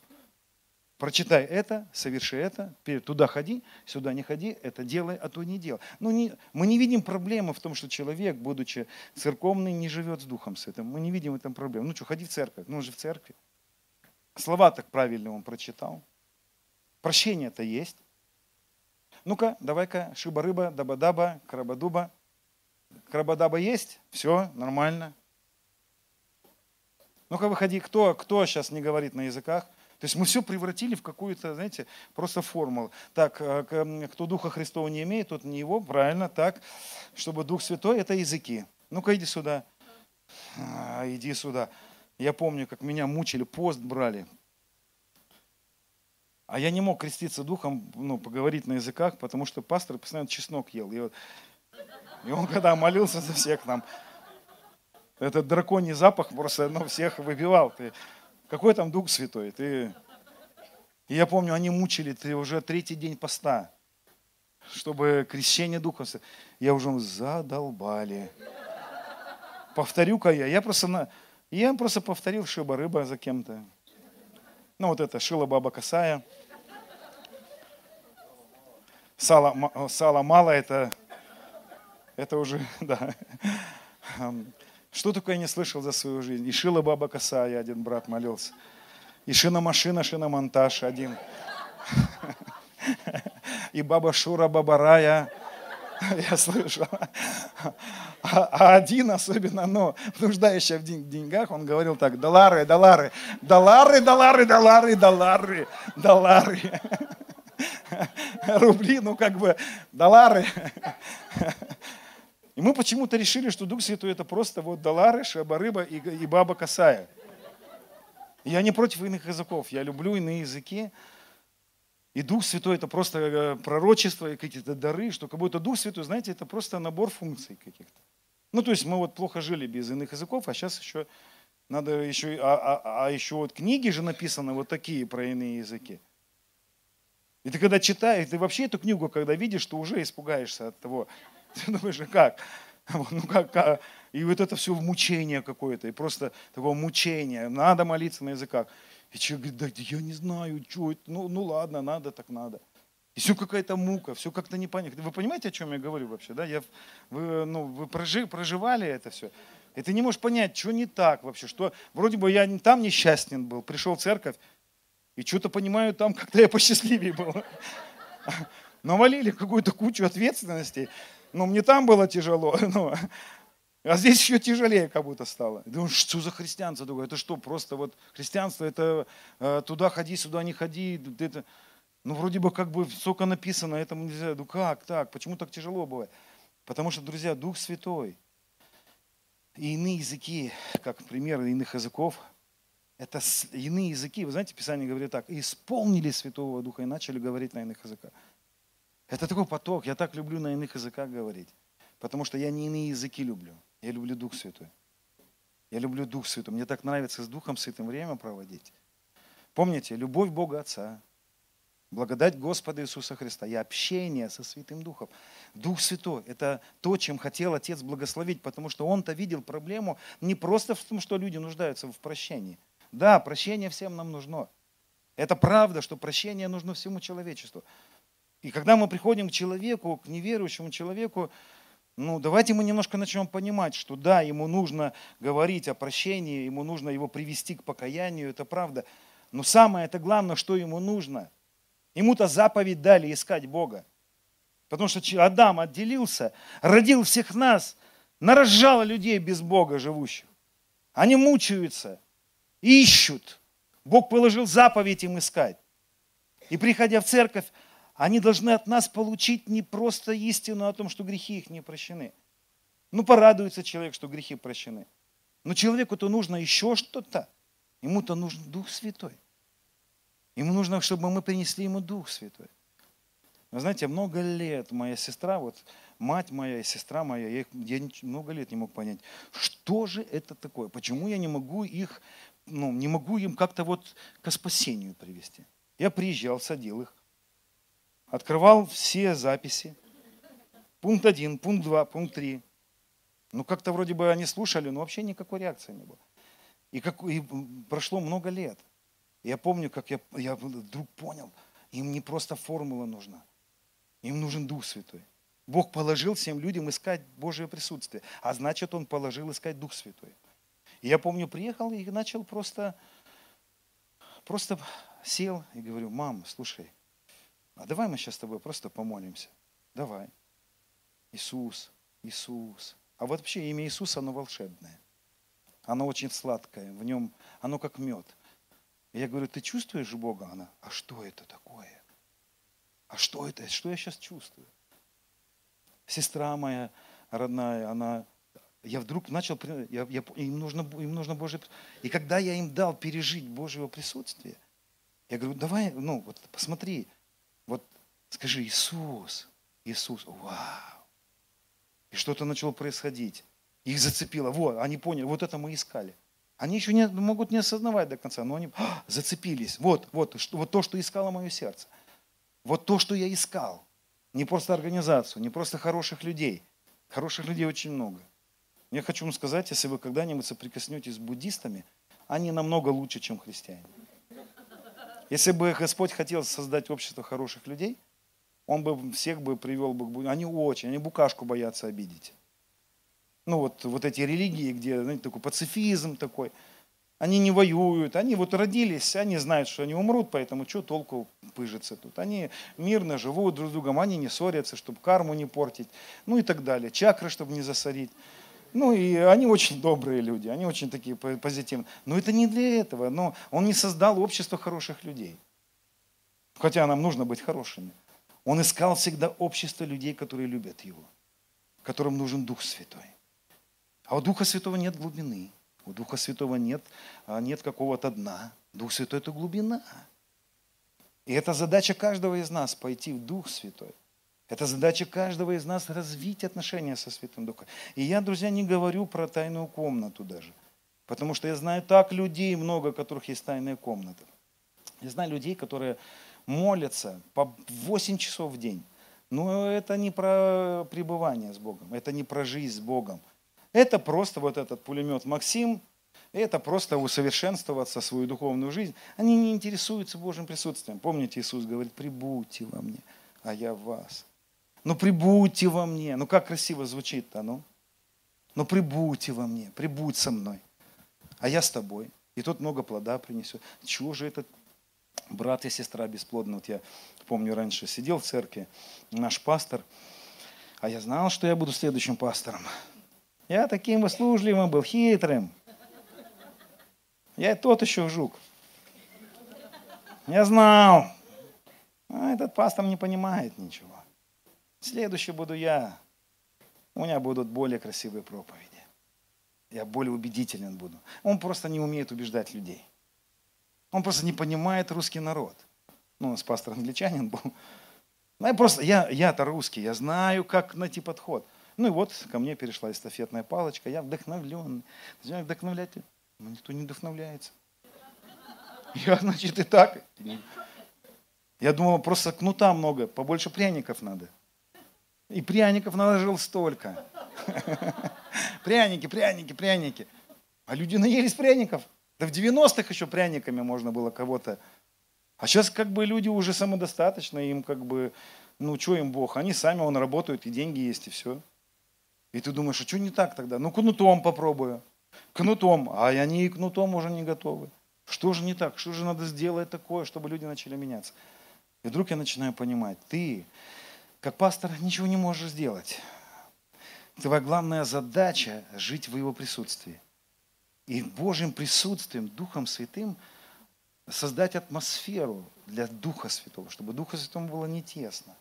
Прочитай это, соверши это, туда ходи, сюда не ходи, это делай, а то не делай. Но не, мы не видим проблемы в том, что человек, будучи церковный, не живет с Духом Святым. Мы не видим в этом проблемы. Ну что, ходи в церковь, ну он же в церкви. Слова так правильно он прочитал. Прощение-то есть. Ну-ка, давай-ка, шиба-рыба, даба-даба, крабадуба. Крабадаба есть? Все, нормально. Ну-ка, выходи, кто, кто сейчас не говорит на языках? То есть мы все превратили в какую-то, знаете, просто формулу. Так, э, кто Духа Христова не имеет, тот не его, правильно, так, чтобы Дух Святой – это языки. Ну-ка, иди сюда. А, иди сюда. Я помню, как меня мучили, пост брали. А я не мог креститься духом, ну, поговорить на языках, потому что пастор постоянно чеснок ел. И, вот, и он, когда молился за всех нам, этот драконий запах просто ну, всех выбивал. Ты, какой там Дух Святой? Ты... И я помню, они мучили, ты уже третий день поста, чтобы крещение Духа Я уже задолбали. Повторю-ка я. Я просто на, я просто повторил шиба-рыба за кем-то. Ну, вот это шила баба косая. Сало, сало мало, это, это уже, да. Что такое я не слышал за свою жизнь? И шила баба косая, один брат молился. И шина машина, шина монтаж один. И баба Шура, баба Рая, я слышал. А, один, особенно, ну, нуждающий в деньгах, он говорил так, доллары, доллары, доллары, доллары, доллары, доллары, доллары. Рубли, ну, как бы, доллары. И мы почему-то решили, что Дух Святой это просто вот доллары, шаба-рыба и, и баба косая. Я не против иных языков, я люблю иные языки, и Дух Святой это просто э, пророчество и какие-то дары, что как будто Дух Святой, знаете, это просто набор функций каких-то. Ну, то есть мы вот плохо жили без иных языков, а сейчас еще надо еще, а, а, а еще вот книги же написаны вот такие про иные языки. И ты когда читаешь, ты вообще эту книгу, когда видишь, то уже испугаешься от того. Ты думаешь, а как? Ну как, как? И вот это все в мучение какое-то, и просто такое мучение. Надо молиться на языках. И человек говорит, да я не знаю, что это, ну, ну ладно, надо, так надо. И все какая-то мука, все как-то непонятно. Вы понимаете, о чем я говорю вообще? Да? Я, вы ну, вы прожи, проживали это все. И ты не можешь понять, что не так вообще. Что вроде бы я там несчастен был, пришел в церковь, и что-то понимаю, там как-то я посчастливее был. Навалили какую-то кучу ответственностей. Но мне там было тяжело. Ну, а здесь еще тяжелее как будто стало. Думаю, что за христианство такое? Это что, просто вот христианство, это э, туда ходи, сюда не ходи. Это, ну, вроде бы как бы столько написано, этому нельзя. Ну как так? Почему так тяжело бывает? Потому что, друзья, Дух Святой и иные языки, как пример иных языков, это иные языки. Вы знаете, Писание говорит так, исполнили Святого Духа и начали говорить на иных языках. Это такой поток. Я так люблю на иных языках говорить. Потому что я не иные языки люблю. Я люблю Дух Святой. Я люблю Дух Святой. Мне так нравится с Духом Святым время проводить. Помните, любовь Бога Отца, благодать Господа Иисуса Христа и общение со Святым Духом. Дух Святой – это то, чем хотел Отец благословить, потому что Он-то видел проблему не просто в том, что люди нуждаются в прощении. Да, прощение всем нам нужно. Это правда, что прощение нужно всему человечеству. И когда мы приходим к человеку, к неверующему человеку, ну, давайте мы немножко начнем понимать, что да, ему нужно говорить о прощении, ему нужно его привести к покаянию, это правда. Но самое это главное, что ему нужно. Ему-то заповедь дали искать Бога. Потому что Адам отделился, родил всех нас, нарожал людей без Бога живущих. Они мучаются, ищут. Бог положил заповедь им искать. И приходя в церковь, они должны от нас получить не просто истину о том, что грехи их не прощены. Ну, порадуется человек, что грехи прощены. Но человеку-то нужно еще что-то. Ему-то нужен Дух Святой. Ему нужно, чтобы мы принесли ему Дух Святой. Вы знаете, много лет моя сестра, вот мать моя и сестра моя, я, их, я много лет не мог понять, что же это такое, почему я не могу их, ну, не могу им как-то вот к спасению привести. Я приезжал, садил их, открывал все записи, пункт один, пункт два, пункт три. Ну, как-то вроде бы они слушали, но вообще никакой реакции не было. И, как, и прошло много лет. Я помню, как я, я вдруг понял, им не просто формула нужна, им нужен Дух Святой. Бог положил всем людям искать Божье присутствие, а значит, Он положил искать Дух Святой. И я помню, приехал и начал просто, просто сел и говорю, мам, слушай, а давай мы сейчас с тобой просто помолимся. Давай. Иисус, Иисус. А вот вообще имя Иисус, оно волшебное. Оно очень сладкое, в нем, оно как мед. Я говорю, ты чувствуешь Бога? Она, а что это такое? А что это? Что я сейчас чувствую? сестра моя родная, она, я вдруг начал, я, я, им, нужно, им нужно Божье И когда я им дал пережить Божьего присутствие, я говорю, давай, ну, вот посмотри, скажи Иисус, Иисус, вау. И что-то начало происходить. Их зацепило. Вот, они поняли, вот это мы искали. Они еще не, могут не осознавать до конца, но они а, зацепились. Вот, вот, что, вот то, что искало мое сердце. Вот то, что я искал. Не просто организацию, не просто хороших людей. Хороших людей очень много. Я хочу вам сказать, если вы когда-нибудь соприкоснетесь с буддистами, они намного лучше, чем христиане. Если бы Господь хотел создать общество хороших людей, Он бы всех бы привел бы Они очень, они букашку боятся обидеть. Ну вот, вот эти религии, где знаете, такой пацифизм такой – они не воюют, они вот родились, они знают, что они умрут, поэтому что толку пыжиться тут. Они мирно живут друг с другом, они не ссорятся, чтобы карму не портить, ну и так далее. Чакры, чтобы не засорить. Ну и они очень добрые люди, они очень такие позитивные. Но это не для этого. Но он не создал общество хороших людей. Хотя нам нужно быть хорошими. Он искал всегда общество людей, которые любят его, которым нужен Дух Святой. А у Духа Святого нет глубины. У Духа Святого нет, а, нет какого-то дна. Дух Святой – это глубина. И это задача каждого из нас – пойти в Дух Святой. Это задача каждого из нас – развить отношения со Святым Духом. И я, друзья, не говорю про тайную комнату даже. Потому что я знаю так людей много, у которых есть тайная комната. Я знаю людей, которые молятся по 8 часов в день. Но это не про пребывание с Богом, это не про жизнь с Богом. Это просто вот этот пулемет Максим, это просто усовершенствоваться свою духовную жизнь. Они не интересуются Божьим присутствием. Помните, Иисус говорит, прибудьте во мне, а я в вас. Ну прибудьте во мне. Ну как красиво звучит-то, ну? Ну прибудьте во мне, прибудь со мной. А я с тобой. И тот много плода принесет. Чего же этот брат и сестра бесплодны? Вот я помню, раньше сидел в церкви, наш пастор, а я знал, что я буду следующим пастором. Я таким услужливым был, хитрым. Я тот еще жук. Я знал. А этот пастор не понимает ничего. Следующий буду я. У меня будут более красивые проповеди. Я более убедителен буду. Он просто не умеет убеждать людей. Он просто не понимает русский народ. Ну, с пастор англичанин был. Ну, я просто, я, я-то русский, я знаю, как найти подход. Ну и вот ко мне перешла эстафетная палочка, я вдохновлен. Знаешь, вдохновлять? Ну, никто не вдохновляется. Я, значит, и так. Я думал, просто кнута много, побольше пряников надо. И пряников наложил столько. Пряники, пряники, пряники. А люди наелись пряников. Да в 90-х еще пряниками можно было кого-то. А сейчас как бы люди уже самодостаточны, им как бы, ну что им Бог, они сами, он работают, и деньги есть, и все. И ты думаешь, а что не так тогда? Ну, кнутом попробую. Кнутом. А они и кнутом уже не готовы. Что же не так? Что же надо сделать такое, чтобы люди начали меняться? И вдруг я начинаю понимать, ты, как пастор, ничего не можешь сделать. Твоя главная задача – жить в Его присутствии. И Божьим присутствием, Духом Святым, создать атмосферу для Духа Святого, чтобы Духа Святому было не тесно.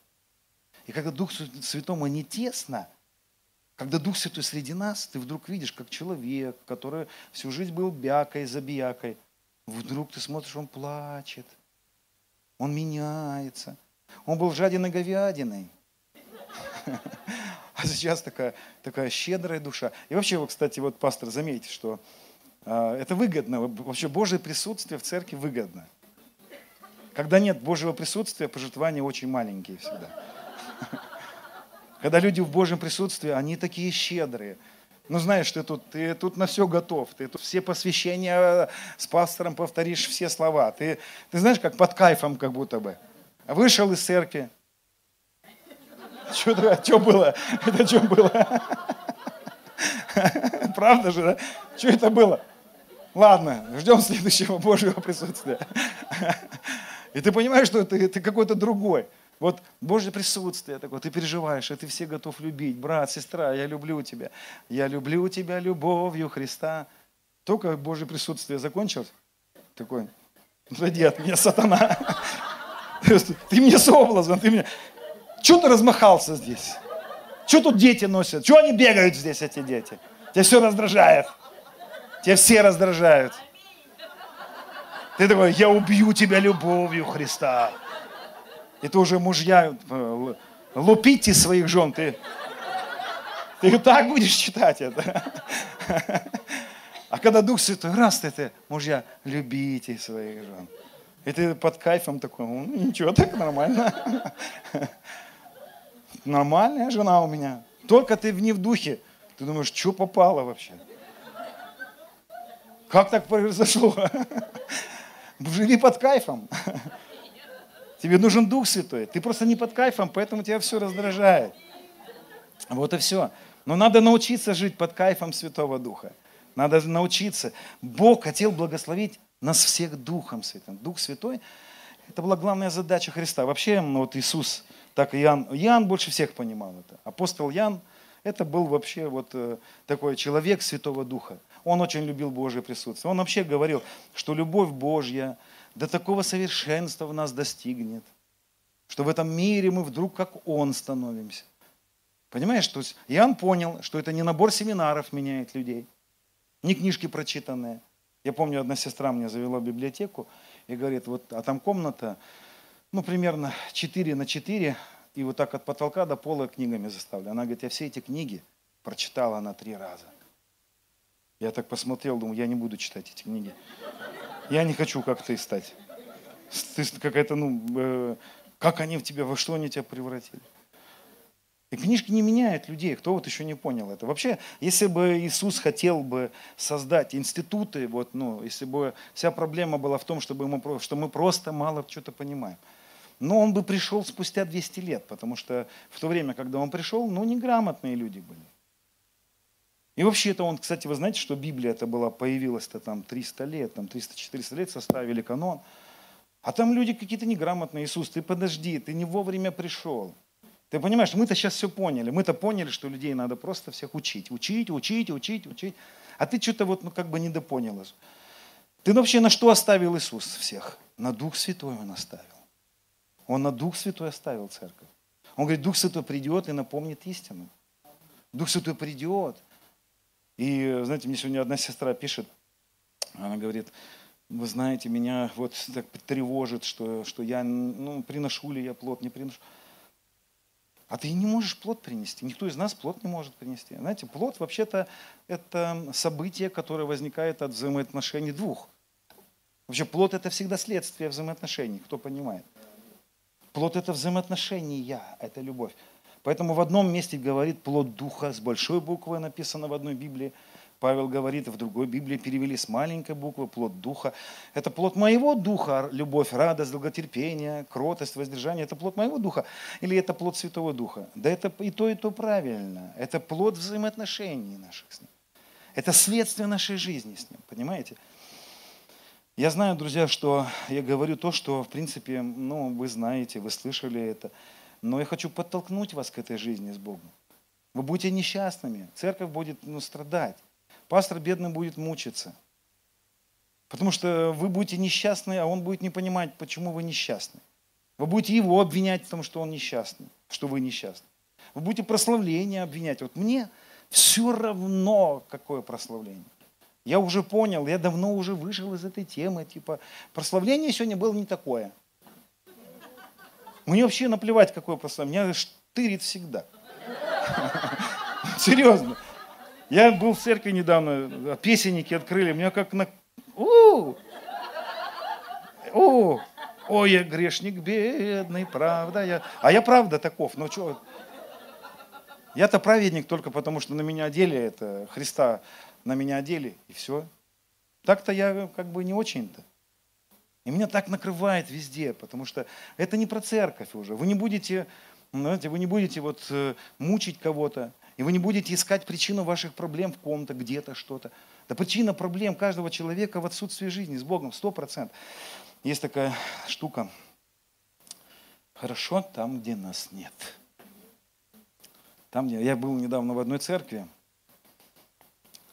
И когда Дух Святому не тесно, когда Дух Святой среди нас, ты вдруг видишь, как человек, который всю жизнь был бякой, забиякой, вдруг ты смотришь, он плачет, он меняется. Он был жаден и говядиной. А сейчас такая, такая щедрая душа. И вообще, вот, кстати, вот, пастор, заметьте, что это выгодно. Вообще Божье присутствие в церкви выгодно. Когда нет Божьего присутствия, пожертвования очень маленькие всегда. Когда люди в Божьем присутствии, они такие щедрые. Ну, знаешь, ты тут, ты тут на все готов. Ты тут все посвящения с пастором повторишь все слова. Ты, ты знаешь, как под кайфом как будто бы. Вышел из церкви. Что, что было? Это что было? Правда же, да? Что это было? Ладно, ждем следующего Божьего присутствия. И ты понимаешь, что ты, ты какой-то другой. Вот Божье присутствие такое, ты переживаешь, и ты все готов любить. Брат, сестра, я люблю тебя. Я люблю тебя любовью Христа. Только Божье присутствие закончилось, такой, отойди от меня, сатана. Ты мне соблазн, ты мне... Чего ты размахался здесь? Что тут дети носят? Чего они бегают здесь, эти дети? Тебя все раздражает. Тебя все раздражают. Ты такой, я убью тебя любовью Христа. И ты уже мужья, э, лупите своих жен, ты, ты так будешь читать это. А когда Дух Святой, раз ты, ты мужья, любите своих жен. И ты под кайфом такой, ну ничего, так нормально. Нормальная жена у меня. Только ты не в духе. Ты думаешь, что попало вообще? Как так произошло? Живи под кайфом. Тебе нужен Дух Святой. Ты просто не под кайфом, поэтому тебя все раздражает. Вот и все. Но надо научиться жить под кайфом Святого Духа. Надо научиться. Бог хотел благословить нас всех Духом Святым. Дух Святой – это была главная задача Христа. Вообще, ну, вот Иисус, так и Иоанн, Иоанн больше всех понимал это. Апостол Иоанн – это был вообще вот э, такой человек Святого Духа. Он очень любил Божье присутствие. Он вообще говорил, что любовь Божья – до такого совершенства в нас достигнет, что в этом мире мы вдруг как Он становимся. Понимаешь, то есть Иоанн понял, что это не набор семинаров меняет людей, не книжки прочитанные. Я помню, одна сестра мне завела библиотеку и говорит, вот, а там комната, ну, примерно 4 на 4, и вот так от потолка до пола книгами заставлена. Она говорит, я все эти книги прочитала на три раза. Я так посмотрел, думаю, я не буду читать эти книги. Я не хочу как ты стать. Ты какая-то, ну, э, как они в тебя, во что они тебя превратили. И книжки не меняют людей, кто вот еще не понял это. Вообще, если бы Иисус хотел бы создать институты, вот, ну, если бы вся проблема была в том, чтобы мы, что мы просто мало что-то понимаем, но он бы пришел спустя 200 лет, потому что в то время, когда он пришел, ну, неграмотные люди были. И вообще это он, кстати, вы знаете, что Библия это была, появилась-то там 300 лет, там 300-400 лет составили канон. А там люди какие-то неграмотные. Иисус, ты подожди, ты не вовремя пришел. Ты понимаешь, мы-то сейчас все поняли. Мы-то поняли, что людей надо просто всех учить. Учить, учить, учить, учить. А ты что-то вот ну, как бы недопонял. Ты вообще на что оставил Иисус всех? На Дух Святой Он оставил. Он на Дух Святой оставил церковь. Он говорит, Дух Святой придет и напомнит истину. Дух Святой придет и, знаете, мне сегодня одна сестра пишет, она говорит, вы знаете, меня вот так тревожит, что, что я, ну, приношу ли я плод, не приношу. А ты не можешь плод принести. Никто из нас плод не может принести. Знаете, плод вообще-то это событие, которое возникает от взаимоотношений двух. Вообще плод это всегда следствие взаимоотношений, кто понимает. Плод это взаимоотношения, это любовь. Поэтому в одном месте говорит плод духа с большой буквы, написано в одной Библии. Павел говорит, в другой Библии перевели с маленькой буквы плод духа. Это плод моего духа, любовь, радость, долготерпение, кротость, воздержание. Это плод моего духа или это плод Святого Духа? Да это и то, и то правильно. Это плод взаимоотношений наших с Ним. Это следствие нашей жизни с Ним, понимаете? Я знаю, друзья, что я говорю то, что, в принципе, ну, вы знаете, вы слышали это – но я хочу подтолкнуть вас к этой жизни с Богом. Вы будете несчастными, церковь будет ну, страдать, пастор бедный будет мучиться. Потому что вы будете несчастны, а он будет не понимать, почему вы несчастны. Вы будете его обвинять в том, что он несчастный, что вы несчастны. Вы будете прославление обвинять. Вот мне все равно, какое прославление. Я уже понял, я давно уже вышел из этой темы. Типа, прославление сегодня было не такое. Мне вообще наплевать, какое послание. Меня штырит всегда. Серьезно. Я был в церкви недавно, песенники открыли, меня как на... У! О, ой, я грешник бедный, правда я. А я правда таков, ну что? Я-то праведник только потому, что на меня одели это, Христа на меня одели, и все. Так-то я как бы не очень-то. И меня так накрывает везде, потому что это не про церковь уже. Вы не будете, знаете, вы не будете вот э, мучить кого-то, и вы не будете искать причину ваших проблем в ком-то, где-то, что-то. Да причина проблем каждого человека в отсутствии жизни с Богом, сто процентов. Есть такая штука. Хорошо там, где нас нет. Там, где я был недавно в одной церкви,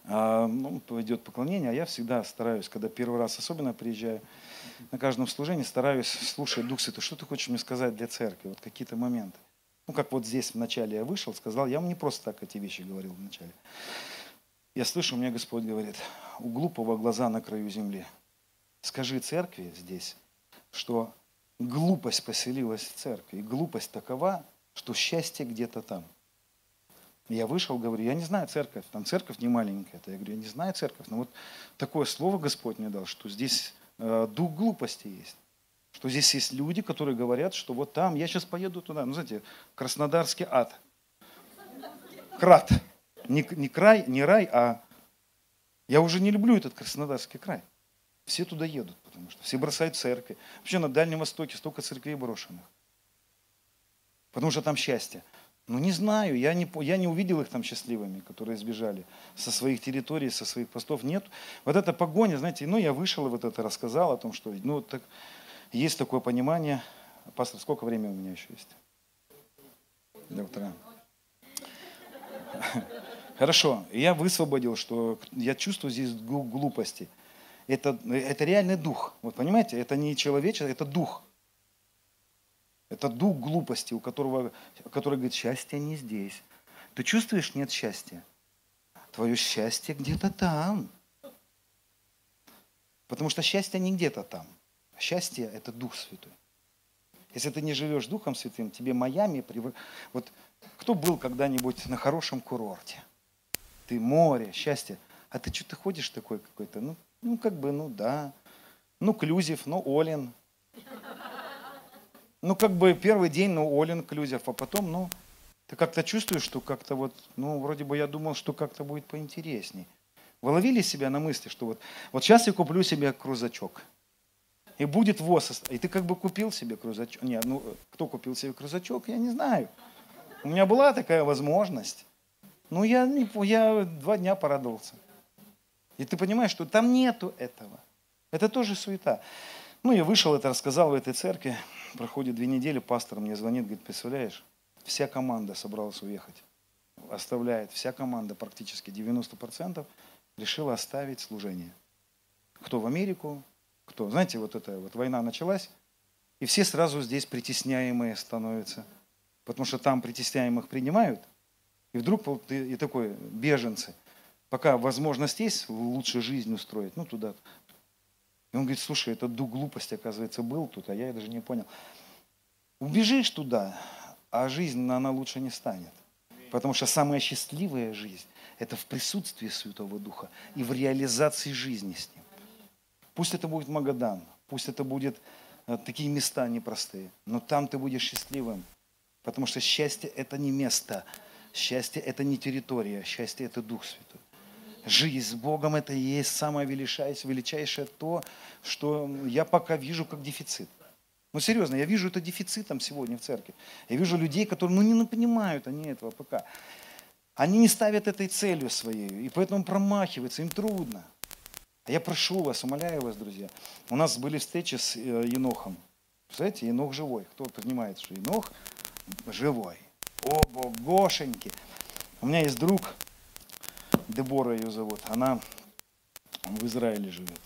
а, ну, идет поклонение, а я всегда стараюсь, когда первый раз особенно приезжаю, на каждом служении стараюсь слушать Дух Святой, что ты хочешь мне сказать для церкви, вот какие-то моменты. Ну, как вот здесь вначале я вышел, сказал, я вам не просто так эти вещи говорил вначале. Я слышу, мне Господь говорит, у глупого глаза на краю земли. Скажи церкви здесь, что глупость поселилась в церкви. И глупость такова, что счастье где-то там. Я вышел, говорю, я не знаю церковь, там церковь не маленькая. Я говорю, я не знаю церковь, но вот такое слово Господь мне дал, что здесь дух глупости есть. Что здесь есть люди, которые говорят, что вот там, я сейчас поеду туда, ну знаете, Краснодарский ад. Крат. Не, не край, не рай, а я уже не люблю этот Краснодарский край. Все туда едут, потому что все бросают церкви. Вообще на Дальнем Востоке столько церквей брошенных. Потому что там счастье. Ну не знаю, я не, я не увидел их там счастливыми, которые сбежали со своих территорий, со своих постов. Нет. Вот эта погоня, знаете, ну я вышел и вот это рассказал о том, что ну, так, есть такое понимание. Пастор, сколько времени у меня еще есть? До утра. Хорошо, я высвободил, что я чувствую здесь глупости. Это, это реальный дух. Вот понимаете, это не человеческий, это дух. Это дух глупости, у которого, который говорит, счастье не здесь. Ты чувствуешь, нет счастья? Твое счастье где-то там. Потому что счастье не где-то там. Счастье – это Дух Святой. Если ты не живешь Духом Святым, тебе Майами... Прив... Вот кто был когда-нибудь на хорошем курорте? Ты море, счастье. А ты что-то ходишь такой какой-то, ну, ну, как бы, ну, да. Ну, Клюзев, ну, Олин. Ну, как бы первый день, ну, Олин, Клюзев, а потом, ну, ты как-то чувствуешь, что как-то вот, ну, вроде бы я думал, что как-то будет поинтересней. Вы ловили себя на мысли, что вот, вот сейчас я куплю себе крузачок – и будет ВОЗ. И ты как бы купил себе крузачок. Нет, ну, кто купил себе крузачок, я не знаю. У меня была такая возможность. Ну, я, не, я два дня порадовался. И ты понимаешь, что там нету этого. Это тоже суета. Ну, я вышел, это рассказал в этой церкви. Проходит две недели, пастор мне звонит, говорит, представляешь, вся команда собралась уехать. Оставляет, вся команда, практически 90%, решила оставить служение. Кто в Америку, кто? Знаете, вот эта вот война началась, и все сразу здесь притесняемые становятся. Потому что там притесняемых принимают, и вдруг вот и, и такой беженцы. Пока возможность есть лучше жизнь устроить, ну туда. И он говорит, слушай, это дух глупости, оказывается, был тут, а я даже не понял. Убежишь туда, а жизнь, она лучше не станет. Потому что самая счастливая жизнь – это в присутствии Святого Духа и в реализации жизни с Ним. Пусть это будет Магадан, пусть это будет э, такие места непростые, но там ты будешь счастливым, потому что счастье – это не место, счастье – это не территория, счастье – это Дух Святой. Жизнь с Богом – это и есть самое величайшее, величайшее то, что я пока вижу как дефицит. Ну, серьезно, я вижу это дефицитом сегодня в церкви. Я вижу людей, которые ну, не понимают они этого пока. Они не ставят этой целью своей, и поэтому промахиваются, им трудно. Я прошу вас, умоляю вас, друзья. У нас были встречи с э, Енохом. Представляете, Енох живой. Кто понимает, что Енох живой. О, богошеньки. У меня есть друг, Дебора ее зовут. Она в Израиле живет.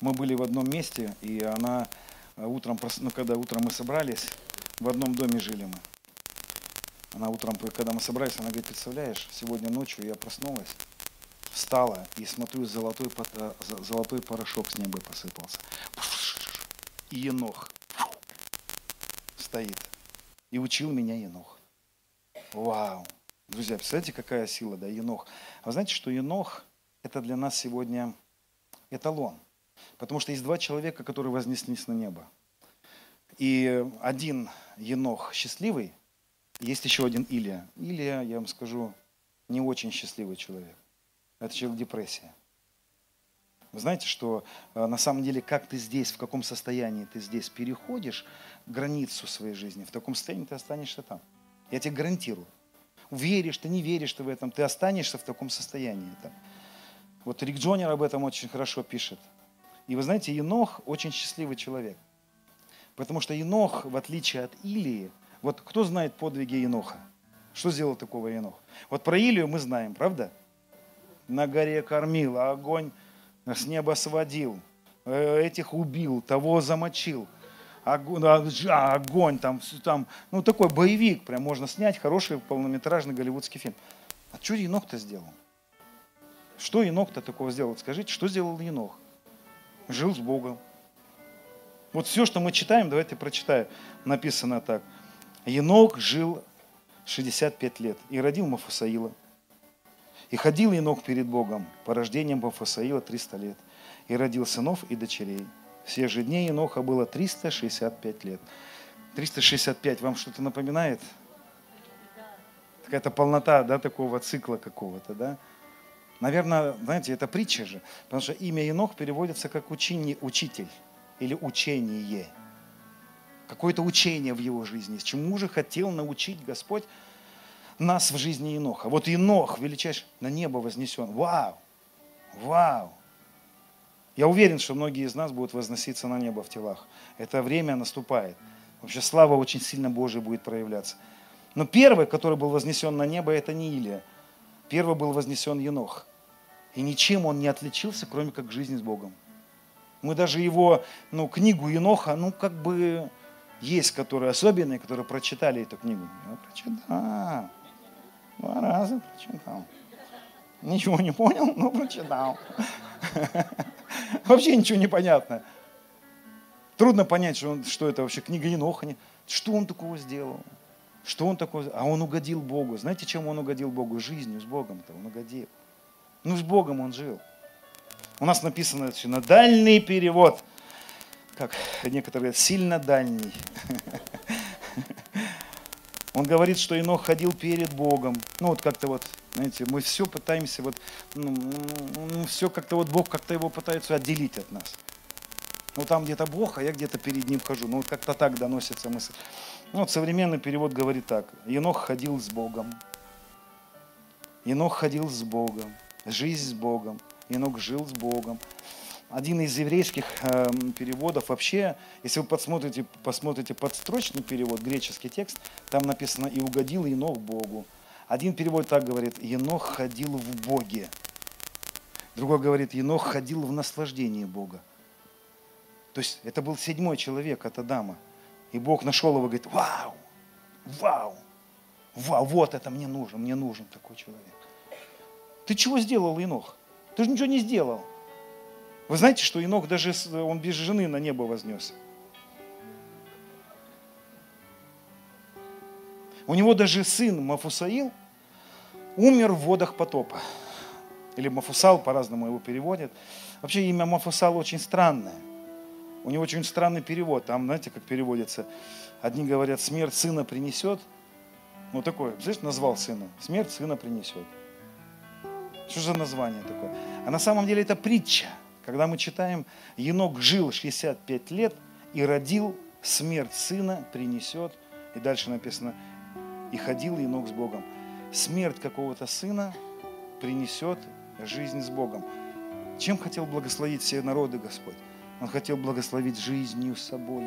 Мы были в одном месте, и она э, утром, ну, когда утром мы собрались, в одном доме жили мы. Она утром, когда мы собрались, она говорит, представляешь, сегодня ночью я проснулась, встала и смотрю, золотой, э, золотой порошок с неба посыпался. И енох стоит. И учил меня Енох. Вау! Друзья, представляете, какая сила, да, Енох. А вы знаете, что Енох – это для нас сегодня эталон. Потому что есть два человека, которые вознеслись на небо. И один Енох счастливый, есть еще один Илия. Илия, я вам скажу, не очень счастливый человек. Это человек депрессия. Вы знаете, что э, на самом деле, как ты здесь, в каком состоянии ты здесь переходишь границу своей жизни, в таком состоянии ты останешься там. Я тебе гарантирую. Веришь ты, не веришь ты в этом, ты останешься в таком состоянии. Там. Вот Рик Джонер об этом очень хорошо пишет. И вы знаете, Енох очень счастливый человек. Потому что Енох, в отличие от Илии, вот кто знает подвиги Еноха? Что сделал такого Енох? Вот про Илию мы знаем, правда? На горе кормил, а огонь с неба сводил, э, этих убил, того замочил. Огонь, а, огонь там, там, ну такой боевик, прям можно снять, хороший полнометражный голливудский фильм. А что Енох-то сделал? Что Енох-то такого сделал? Скажите, что сделал Енох? Жил с Богом. Вот все, что мы читаем, давайте прочитаю. Написано так. Енох жил 65 лет и родил Мафусаила. И ходил Енох перед Богом по рождениям Мафусаила 300 лет. И родил сынов и дочерей. Все же дней Еноха было 365 лет. 365 вам что-то напоминает? Какая-то полнота, да, такого цикла какого-то, да? Наверное, знаете, это притча же, потому что имя Енох переводится как учение, учитель или учение – какое-то учение в его жизни, чему же хотел научить Господь нас в жизни Еноха. Вот Енох, величайший, на небо вознесен. Вау! Вау! Я уверен, что многие из нас будут возноситься на небо в телах. Это время наступает. Вообще слава очень сильно Божия будет проявляться. Но первый, который был вознесен на небо, это не Илия. Первый был вознесен Енох. И ничем он не отличился, кроме как жизни с Богом. Мы даже его ну, книгу Еноха, ну как бы есть, которые особенные, которые прочитали эту книгу. Я прочитал. Два раза прочитал. Ничего не понял, но прочитал. Вообще ничего не понятно. Трудно понять, что, он, что это вообще книга Еноха. Что он такого сделал? Что он такое? А он угодил Богу. Знаете, чем он угодил Богу? Жизнью, с Богом-то он угодил. Ну, с Богом он жил. У нас написано на дальний перевод – как некоторые говорят, сильно дальний. Он говорит, что Инох ходил перед Богом. Ну вот как-то вот, знаете, мы все пытаемся вот, ну, ну, все как-то вот Бог как-то его пытается отделить от нас. Ну там где-то Бог, а я где-то перед ним хожу. Ну вот как-то так доносится мысль. Ну вот современный перевод говорит так. Енох ходил с Богом. Енох ходил с Богом. Жизнь с Богом. Енох жил с Богом один из еврейских э, переводов вообще, если вы посмотрите, посмотрите подстрочный перевод, греческий текст, там написано «И угодил Енох Богу». Один перевод так говорит «Енох ходил в Боге». Другой говорит «Енох ходил в наслаждении Бога». То есть это был седьмой человек от Адама. И Бог нашел его и говорит «Вау! Вау! Вау! Вот это мне нужен, мне нужен такой человек». Ты чего сделал, Енох? Ты же ничего не сделал. Вы знаете, что Инок даже он без жены на небо вознес. У него даже сын Мафусаил умер в водах потопа. Или Мафусал, по-разному его переводят. Вообще имя Мафусал очень странное. У него очень странный перевод. Там, знаете, как переводится. Одни говорят, смерть сына принесет. Ну, такое, знаешь, назвал сына. Смерть сына принесет. Что за название такое? А на самом деле это притча. Когда мы читаем, Енок жил 65 лет и родил, смерть сына принесет. И дальше написано, и ходил Енок с Богом. Смерть какого-то сына принесет жизнь с Богом. Чем хотел благословить все народы Господь? Он хотел благословить жизнью собой.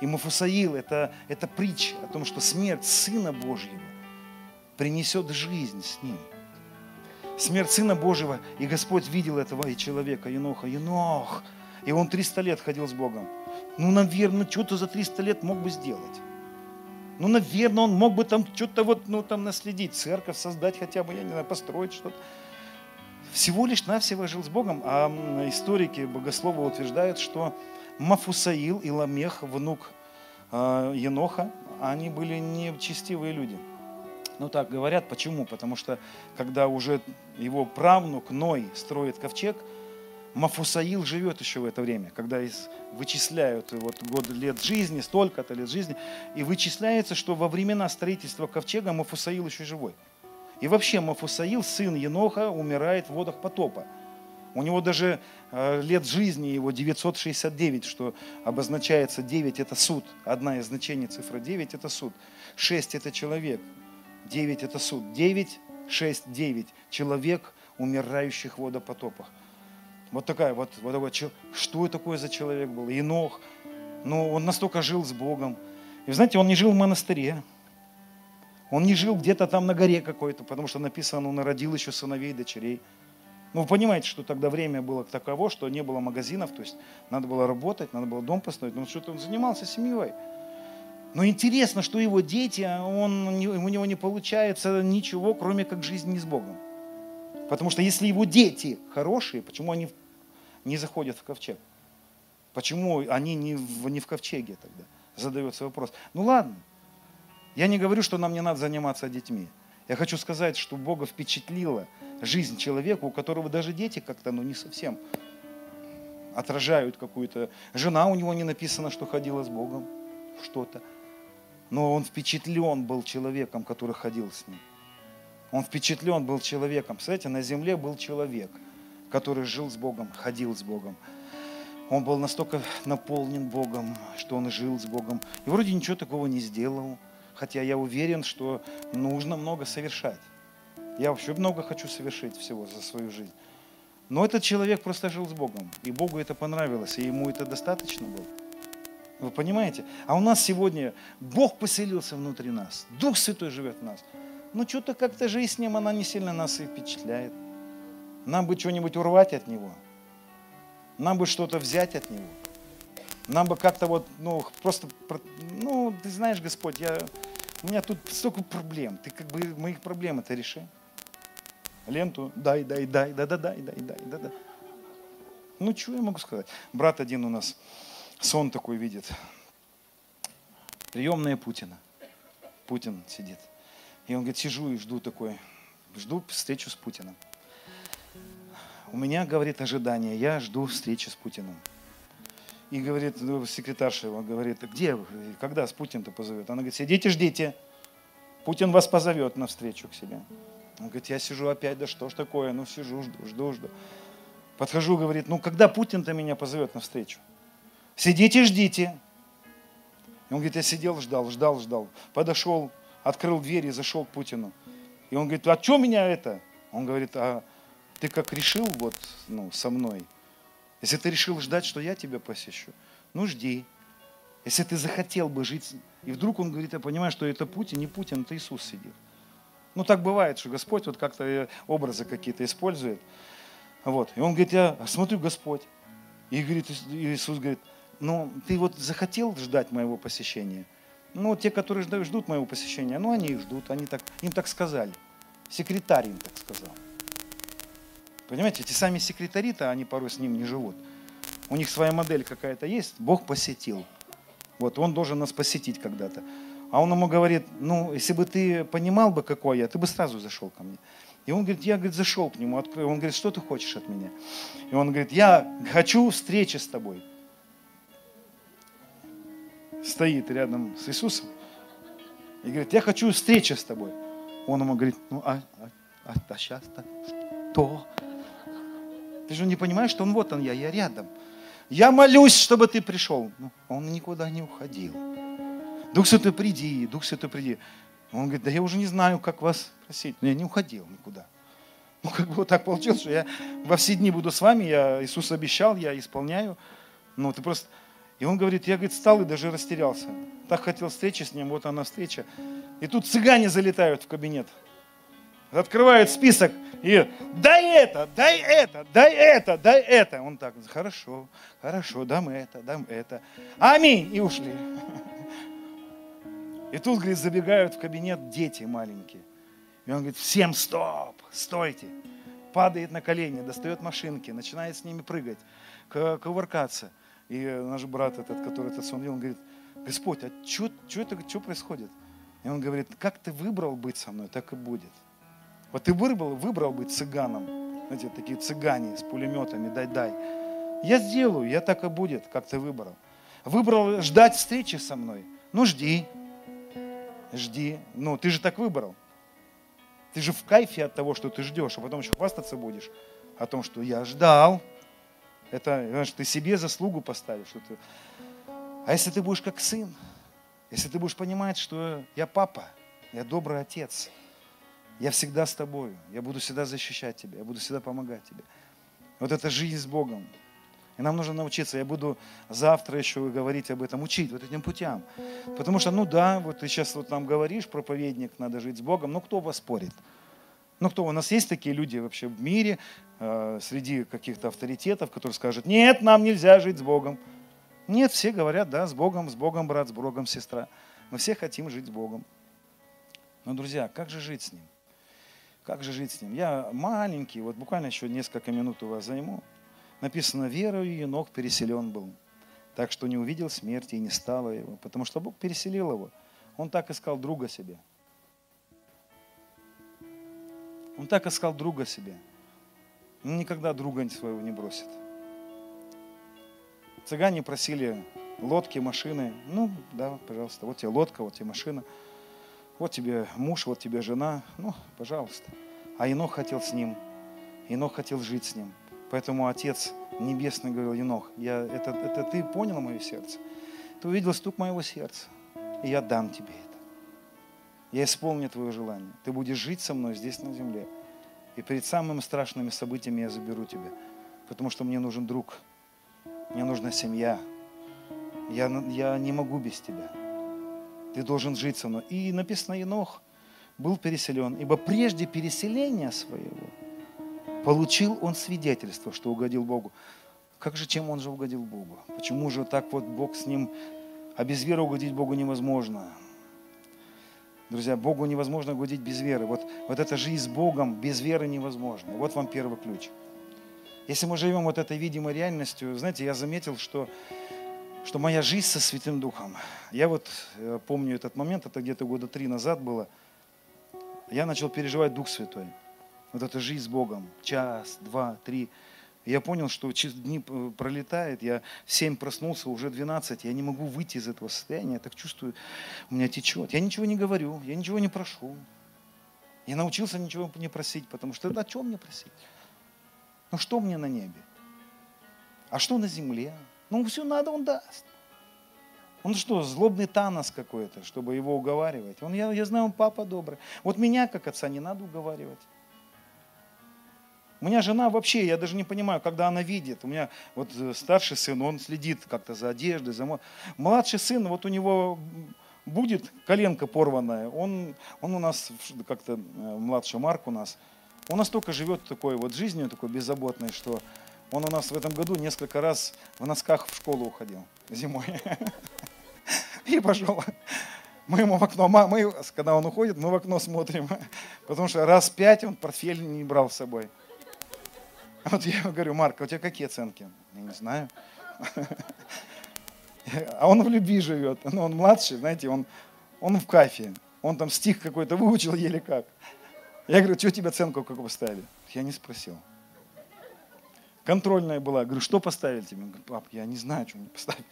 И Мафусаил это, – это притча о том, что смерть Сына Божьего принесет жизнь с Ним – смерть Сына Божьего, и Господь видел этого и человека, Еноха. Енох! И он 300 лет ходил с Богом. Ну, наверное, что-то за 300 лет мог бы сделать. Ну, наверное, он мог бы там что-то вот, ну, там наследить, церковь создать хотя бы, я не знаю, построить что-то. Всего лишь навсего жил с Богом, а историки, богословы утверждают, что Мафусаил и Ламех, внук э, Еноха, они были нечестивые люди. Ну так говорят, почему? Потому что когда уже его правнук Ной строит ковчег, Мафусаил живет еще в это время, когда вычисляют вот год лет жизни, столько-то лет жизни, и вычисляется, что во времена строительства ковчега Мафусаил еще живой. И вообще Мафусаил, сын Еноха, умирает в водах потопа. У него даже э, лет жизни его 969, что обозначается 9 это суд. Одна из значений цифры 9 это суд. 6 это человек. 9 это суд. 9, 6, 9. Человек, умирающих в водопотопах. Вот такая вот, вот такой, что это такое за человек был? Инох. Ну, он настолько жил с Богом. И знаете, он не жил в монастыре. Он не жил где-то там на горе какой-то, потому что написано, он родил еще сыновей и дочерей. Ну, вы понимаете, что тогда время было таково, что не было магазинов, то есть надо было работать, надо было дом построить, но что-то он занимался семьей. Но интересно, что его дети, он, у него не получается ничего, кроме как жизнь не с Богом. Потому что если его дети хорошие, почему они не заходят в ковчег? Почему они не в, не в ковчеге тогда? Задается вопрос. Ну ладно, я не говорю, что нам не надо заниматься детьми. Я хочу сказать, что Бога впечатлила жизнь человека, у которого даже дети как-то ну, не совсем отражают какую-то... Жена у него не написано, что ходила с Богом, что-то. Но он впечатлен был человеком, который ходил с ним. Он впечатлен был человеком. Кстати, на земле был человек, который жил с Богом, ходил с Богом. Он был настолько наполнен Богом, что он жил с Богом. И вроде ничего такого не сделал. Хотя я уверен, что нужно много совершать. Я вообще много хочу совершить всего за свою жизнь. Но этот человек просто жил с Богом. И Богу это понравилось, и ему это достаточно было. Вы понимаете? А у нас сегодня Бог поселился внутри нас. Дух Святой живет в нас. Но ну, что-то как-то жизнь с ним, она не сильно нас и впечатляет. Нам бы что-нибудь урвать от него. Нам бы что-то взять от него. Нам бы как-то вот, ну, просто, ну, ты знаешь, Господь, я, у меня тут столько проблем. Ты как бы моих проблем это реши. Ленту дай, дай, дай, да, да, дай, дай, дай, да, да. Ну, что я могу сказать? Брат один у нас сон такой видит. Приемная Путина. Путин сидит. И он говорит, сижу и жду такой, жду встречу с Путиным. У меня, говорит, ожидание, я жду встречи с Путиным. И говорит, ну, секретарша его говорит, где, когда с Путин-то позовет? Она говорит, сидите, ждите. Путин вас позовет на встречу к себе. Он говорит, я сижу опять, да что ж такое, ну сижу, жду, жду, жду. Подхожу, говорит, ну когда Путин-то меня позовет на встречу? Сидите, ждите. И он говорит, я сидел, ждал, ждал, ждал. Подошел, открыл дверь и зашел к Путину. И он говорит, а что меня это? Он говорит, а ты как решил вот ну, со мной? Если ты решил ждать, что я тебя посещу, ну жди. Если ты захотел бы жить, и вдруг он говорит, я понимаю, что это Путин, не Путин, это Иисус сидит. Ну так бывает, что Господь вот как-то э, образы какие-то использует. Вот. И он говорит, я смотрю, Господь. И говорит, Иисус говорит, ну ты вот захотел ждать моего посещения – ну, те, которые ждут моего посещения, ну, они их ждут, они так, им так сказали. Секретарь им так сказал. Понимаете, эти сами секретари-то, они порой с ним не живут. У них своя модель какая-то есть, Бог посетил. Вот, он должен нас посетить когда-то. А он ему говорит, ну, если бы ты понимал бы, какой я, ты бы сразу зашел ко мне. И он говорит, я, говорит, зашел к нему, открыл. Он говорит, что ты хочешь от меня? И он говорит, я хочу встречи с тобой стоит рядом с Иисусом и говорит, я хочу встречи с тобой. Он ему говорит, ну а, а, а, а сейчас-то что? Ты же не понимаешь, что он вот он я, я рядом. Я молюсь, чтобы ты пришел. Ну, он никуда не уходил. Дух Святой, приди, Дух Святой, приди. Он говорит, да я уже не знаю, как вас просить. Но я не уходил никуда. Ну, как бы вот так получилось, что я во все дни буду с вами, я Иисус обещал, я исполняю. Ну, ты просто и он говорит, я, говорит, стал и даже растерялся. Так хотел встречи с ним, вот она встреча. И тут цыгане залетают в кабинет. Открывают список и дай это, дай это, дай это, дай это. Он так, хорошо, хорошо, дам это, дам это. Аминь. И ушли. И тут, говорит, забегают в кабинет дети маленькие. И он говорит, всем стоп, стойте. Падает на колени, достает машинки, начинает с ними прыгать, кувыркаться. И наш брат этот, который этот сон видел, он говорит, Господь, а что это, что происходит? И он говорит, как ты выбрал быть со мной, так и будет. Вот ты выбрал, выбрал быть цыганом. Знаете, такие цыгане с пулеметами, дай-дай. Я сделаю, я так и будет, как ты выбрал. Выбрал ждать встречи со мной. Ну, жди. Жди. Ну, ты же так выбрал. Ты же в кайфе от того, что ты ждешь, а потом еще хвастаться будешь о том, что я ждал. Это, знаешь, ты себе заслугу поставишь. Что ты... А если ты будешь как сын, если ты будешь понимать, что я папа, я добрый отец, я всегда с тобой, я буду всегда защищать тебя, я буду всегда помогать тебе. Вот это жизнь с Богом. И нам нужно научиться. Я буду завтра еще говорить об этом, учить вот этим путям. Потому что, ну да, вот ты сейчас вот нам говоришь, проповедник, надо жить с Богом, но кто вас спорит? Ну кто, у нас есть такие люди вообще в мире, э, среди каких-то авторитетов, которые скажут, нет, нам нельзя жить с Богом. Нет, все говорят, да, с Богом, с Богом, брат, с Богом, сестра. Мы все хотим жить с Богом. Но, друзья, как же жить с Ним? Как же жить с Ним? Я маленький, вот буквально еще несколько минут у вас займу. Написано, верою Енох переселен был, так что не увидел смерти и не стало его, потому что Бог переселил его. Он так искал друга себе. Он так искал друга себе. Он никогда друга своего не бросит. Цыгане просили лодки, машины. Ну, да, пожалуйста, вот тебе лодка, вот тебе машина. Вот тебе муж, вот тебе жена. Ну, пожалуйста. А Енох хотел с ним. Енох хотел жить с ним. Поэтому Отец Небесный говорил, Енох, я, это, это ты понял мое сердце? Ты увидел стук моего сердца, и я дам тебе это. Я исполню твое желание. Ты будешь жить со мной здесь на земле. И перед самыми страшными событиями я заберу тебя. Потому что мне нужен друг. Мне нужна семья. Я, я не могу без тебя. Ты должен жить со мной. И написано, Енох был переселен. Ибо прежде переселения своего Получил он свидетельство, что угодил Богу. Как же, чем он же угодил Богу? Почему же так вот Бог с ним, а без веры угодить Богу невозможно? Друзья, Богу невозможно угодить без веры. Вот, вот эта жизнь с Богом без веры невозможна. Вот вам первый ключ. Если мы живем вот этой видимой реальностью, знаете, я заметил, что, что моя жизнь со Святым Духом. Я вот э, помню этот момент, это где-то года три назад было. Я начал переживать Дух Святой вот эта жизнь с Богом, час, два, три. Я понял, что дни пролетает, я в 7 проснулся, уже 12, я не могу выйти из этого состояния, я так чувствую, у меня течет. Я ничего не говорю, я ничего не прошу. Я научился ничего не просить, потому что о чем мне просить? Ну что мне на небе? А что на земле? Ну все надо, он даст. Он что, злобный Танос какой-то, чтобы его уговаривать? Он, я, я знаю, он папа добрый. Вот меня, как отца, не надо уговаривать. У меня жена вообще, я даже не понимаю, когда она видит. У меня вот э, старший сын, он следит как-то за одеждой, за... Младший сын, вот у него будет коленка порванная. Он, он у нас, как-то э, младший Марк у нас, он настолько живет такой вот жизнью, такой беззаботной, что он у нас в этом году несколько раз в носках в школу уходил зимой. И пошел. Мы ему в окно, мы, когда он уходит, мы в окно смотрим, потому что раз пять он портфель не брал с собой. Вот я говорю, Марк, а у тебя какие оценки? Я не знаю. А он в любви живет. Ну, он младший, знаете, он, он в кайфе. Он там стих какой-то выучил еле как. Я говорю, что тебе оценку какую поставили? Я не спросил. Контрольная была. Говорю, что поставили тебе? Он говорит, пап, я не знаю, что мне поставили.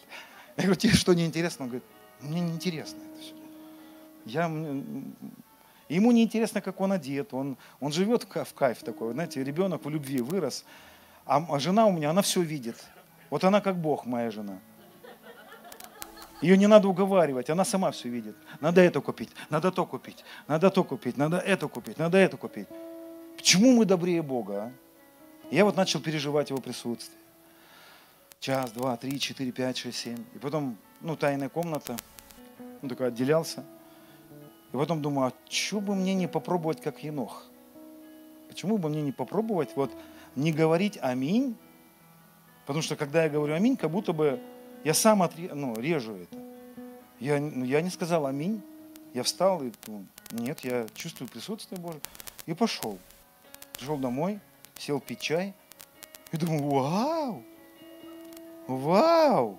Я говорю, тебе что неинтересно? Он говорит, мне неинтересно это все. Я, ему не интересно, как он одет, он, он живет в кайф такой. Знаете, ребенок в любви вырос, а, а жена у меня, она все видит. Вот она как Бог, моя жена. Ее не надо уговаривать, она сама все видит. Надо это купить, надо то купить, надо то купить, надо это купить, надо это купить. Почему мы добрее Бога? А? Я вот начал переживать его присутствие. Час, два, три, четыре, пять, шесть, семь. И потом, ну, тайная комната. Он такой отделялся. И потом думаю, а что бы мне не попробовать, как Енох? Почему бы мне не попробовать вот не говорить аминь? Потому что когда я говорю аминь, как будто бы я сам отре, ну, режу это. Я, ну, я не сказал аминь. Я встал и ну, нет, я чувствую присутствие Божие. И пошел. Пришел домой, сел пить чай. И думаю, вау, вау.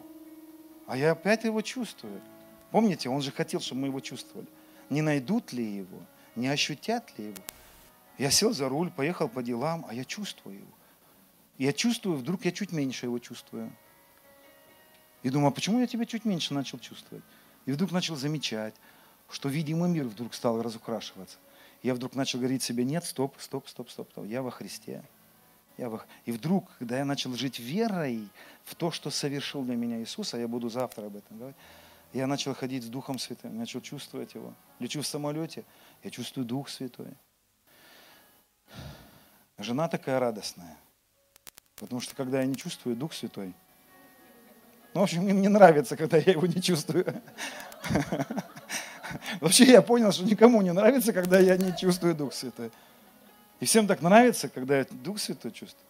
А я опять его чувствую. Помните, он же хотел, чтобы мы его чувствовали. Не найдут ли его, не ощутят ли его. Я сел за руль, поехал по делам, а я чувствую его. Я чувствую, вдруг я чуть меньше его чувствую. И думаю, а почему я тебя чуть меньше начал чувствовать? И вдруг начал замечать, что видимый мир вдруг стал разукрашиваться. Я вдруг начал говорить себе, нет, стоп, стоп, стоп, стоп, стоп, я во Христе. Я во... И вдруг, когда я начал жить верой в то, что совершил для меня Иисус, а я буду завтра об этом говорить, я начал ходить с Духом Святым, начал чувствовать Его. Лечу в самолете, я чувствую Дух Святой. Жена такая радостная. Потому что когда я не чувствую Дух Святой, ну, в общем, мне не нравится, когда я его не чувствую. Вообще я понял, что никому не нравится, когда я не чувствую Дух Святой. И всем так нравится, когда я Дух Святой чувствую.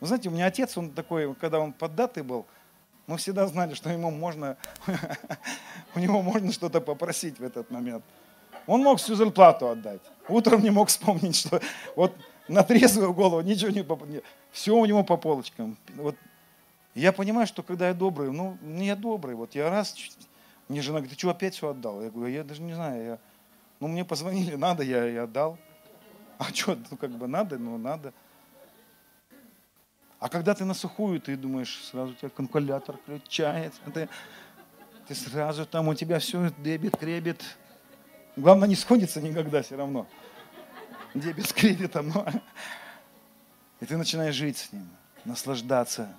Вы знаете, у меня отец, он такой, когда он поддатый был, мы всегда знали, что ему можно, у него можно что-то попросить в этот момент. Он мог всю зарплату отдать. Утром не мог вспомнить, что вот на трезвую голову ничего не попадет. Все у него по полочкам. Вот я понимаю, что когда я добрый, ну, не я добрый, вот я раз, мне жена говорит, ты что, опять все отдал? Я говорю, я даже не знаю, я, ну, мне позвонили, надо, я, я отдал. А что, ну, как бы надо, ну, надо. А когда ты на сухую, ты думаешь, сразу у тебя калькулятор включается, ты, ты сразу там, у тебя все дебет, кребет. Главное, не сходится никогда все равно. Дебет с кредитом, но... И ты начинаешь жить с ним, наслаждаться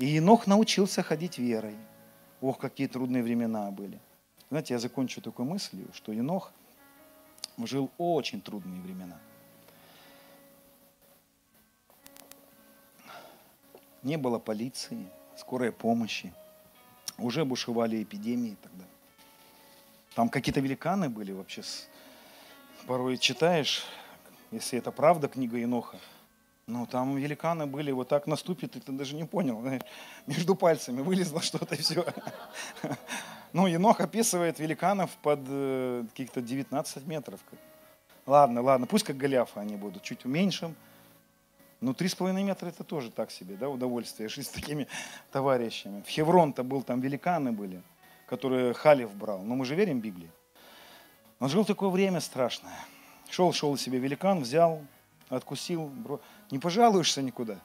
и Енох научился ходить верой. Ох, какие трудные времена были. Знаете, я закончу такой мыслью, что Енох жил очень трудные времена. Не было полиции, скорой помощи. Уже бушевали эпидемии тогда. Там какие-то великаны были вообще. Порой читаешь, если это правда, книга Еноха, ну, там великаны были, вот так наступит, и ты даже не понял. Между пальцами вылезло что-то и все. Ну, Енох описывает великанов под э, каких-то 19 метров. Ладно, ладно, пусть как Голиафа они будут, чуть уменьшим. Ну, 3,5 метра это тоже так себе, да, удовольствие, жить с такими товарищами. В Хеврон-то был, там великаны были, которые Халев брал. Но мы же верим Библии. Он жил такое время страшное. Шел, шел себе великан, взял, откусил, не пожалуешься никуда.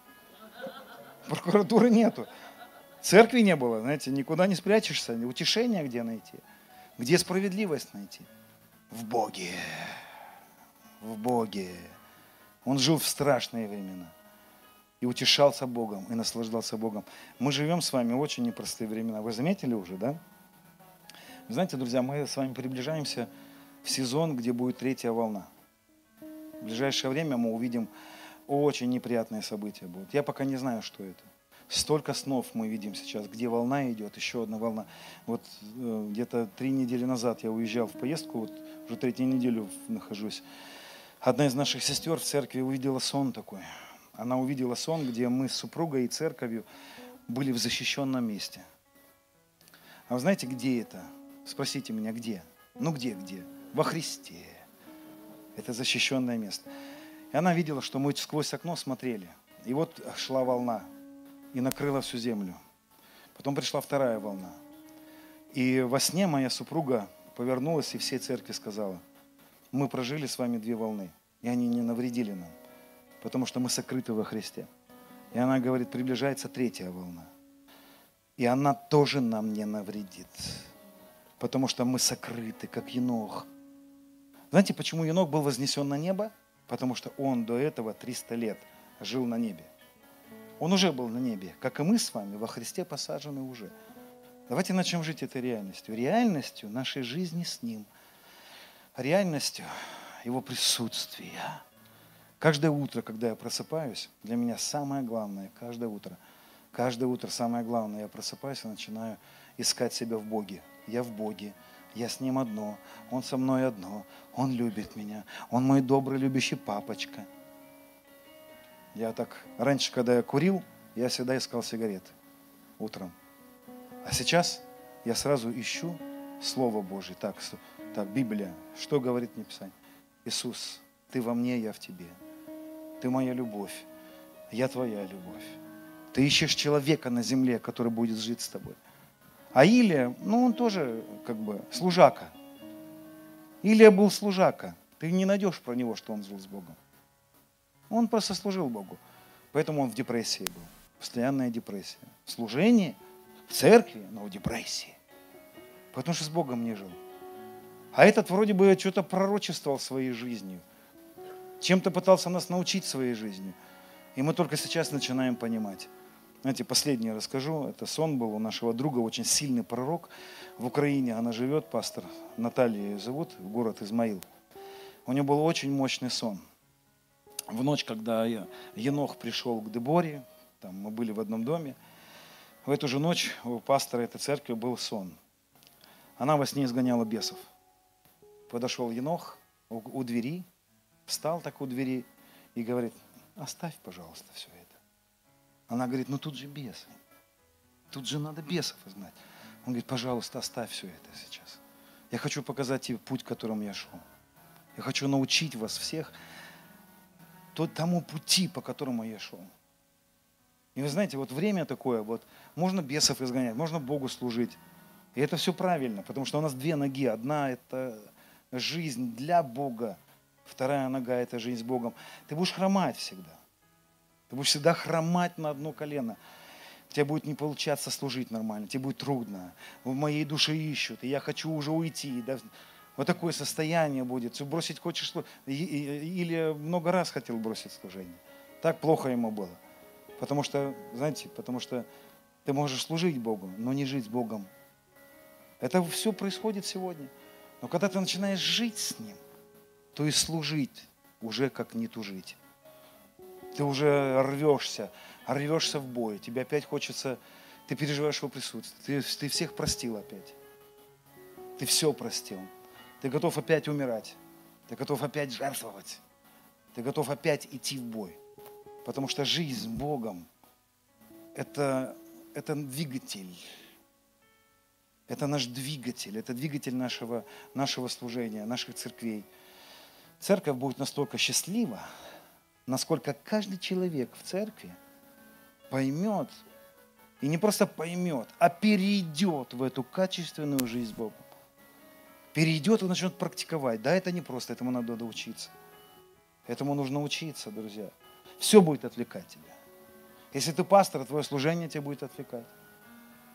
Прокуратуры нету. Церкви не было, знаете, никуда не спрячешься, утешения где найти. Где справедливость найти? В Боге. В Боге. Он жил в страшные времена. И утешался Богом, и наслаждался Богом. Мы живем с вами очень непростые времена. Вы заметили уже, да? Знаете, друзья, мы с вами приближаемся в сезон, где будет третья волна. В ближайшее время мы увидим очень неприятные события будут. Я пока не знаю, что это. Столько снов мы видим сейчас, где волна идет, еще одна волна. Вот э, где-то три недели назад я уезжал в поездку, вот уже третью неделю нахожусь. Одна из наших сестер в церкви увидела сон такой. Она увидела сон, где мы с супругой и церковью были в защищенном месте. А вы знаете, где это? Спросите меня, где? Ну где, где? Во Христе. Это защищенное место. И она видела, что мы сквозь окно смотрели. И вот шла волна и накрыла всю землю. Потом пришла вторая волна. И во сне моя супруга повернулась и всей церкви сказала, мы прожили с вами две волны, и они не навредили нам, потому что мы сокрыты во Христе. И она говорит, приближается третья волна. И она тоже нам не навредит, потому что мы сокрыты, как енох. Знаете, почему енох был вознесен на небо? потому что он до этого 300 лет жил на небе. Он уже был на небе, как и мы с вами, во Христе посажены уже. Давайте начнем жить этой реальностью. Реальностью нашей жизни с Ним. Реальностью Его присутствия. Каждое утро, когда я просыпаюсь, для меня самое главное, каждое утро, каждое утро самое главное, я просыпаюсь и начинаю искать себя в Боге. Я в Боге, я с ним одно, он со мной одно, он любит меня, он мой добрый, любящий папочка. Я так, раньше, когда я курил, я всегда искал сигареты утром. А сейчас я сразу ищу Слово Божье. Так, так, Библия, что говорит мне Писание? Иисус, Ты во мне, я в Тебе. Ты моя любовь, я Твоя любовь. Ты ищешь человека на земле, который будет жить с тобой. А Илия, ну он тоже как бы служака. Илия был служака. Ты не найдешь про него, что он жил с Богом. Он просто служил Богу. Поэтому он в депрессии был. Постоянная депрессия. Служение в церкви, но в депрессии. Потому что с Богом не жил. А этот вроде бы что-то пророчествовал своей жизнью. Чем-то пытался нас научить своей жизнью. И мы только сейчас начинаем понимать. Знаете, последнее расскажу. Это сон был у нашего друга, очень сильный пророк в Украине. Она живет, пастор Наталья ее зовут, город Измаил. У нее был очень мощный сон. В ночь, когда Енох пришел к Деборе, там мы были в одном доме, в эту же ночь у пастора этой церкви был сон. Она во сне изгоняла бесов. Подошел Енох у, у двери, встал так у двери и говорит, оставь, пожалуйста, все это. Она говорит, ну тут же бесы. Тут же надо бесов изгнать. Он говорит, пожалуйста, оставь все это сейчас. Я хочу показать тебе путь, которым я шел. Я хочу научить вас всех тому пути, по которому я шел. И вы знаете, вот время такое, вот можно бесов изгонять, можно Богу служить. И это все правильно, потому что у нас две ноги. Одна – это жизнь для Бога, вторая нога – это жизнь с Богом. Ты будешь хромать всегда. Ты будешь всегда хромать на одно колено. Тебе будет не получаться служить нормально, тебе будет трудно. В моей душе ищут, и я хочу уже уйти. Вот такое состояние будет. Бросить хочешь или много раз хотел бросить служение. Так плохо ему было. Потому что, знаете, потому что ты можешь служить Богу, но не жить с Богом. Это все происходит сегодня. Но когда ты начинаешь жить с Ним, то и служить уже как не тужить. Ты уже рвешься, рвешься в бой. Тебе опять хочется, ты переживаешь его присутствие. Ты, ты всех простил опять. Ты все простил. Ты готов опять умирать. Ты готов опять жертвовать. Ты готов опять идти в бой. Потому что жизнь с Богом это, это двигатель. Это наш двигатель, это двигатель нашего, нашего служения, наших церквей. Церковь будет настолько счастлива, насколько каждый человек в церкви поймет, и не просто поймет, а перейдет в эту качественную жизнь с Богом перейдет и начнет практиковать. Да, это не просто, этому надо учиться. Этому нужно учиться, друзья. Все будет отвлекать тебя. Если ты пастор, твое служение тебя будет отвлекать.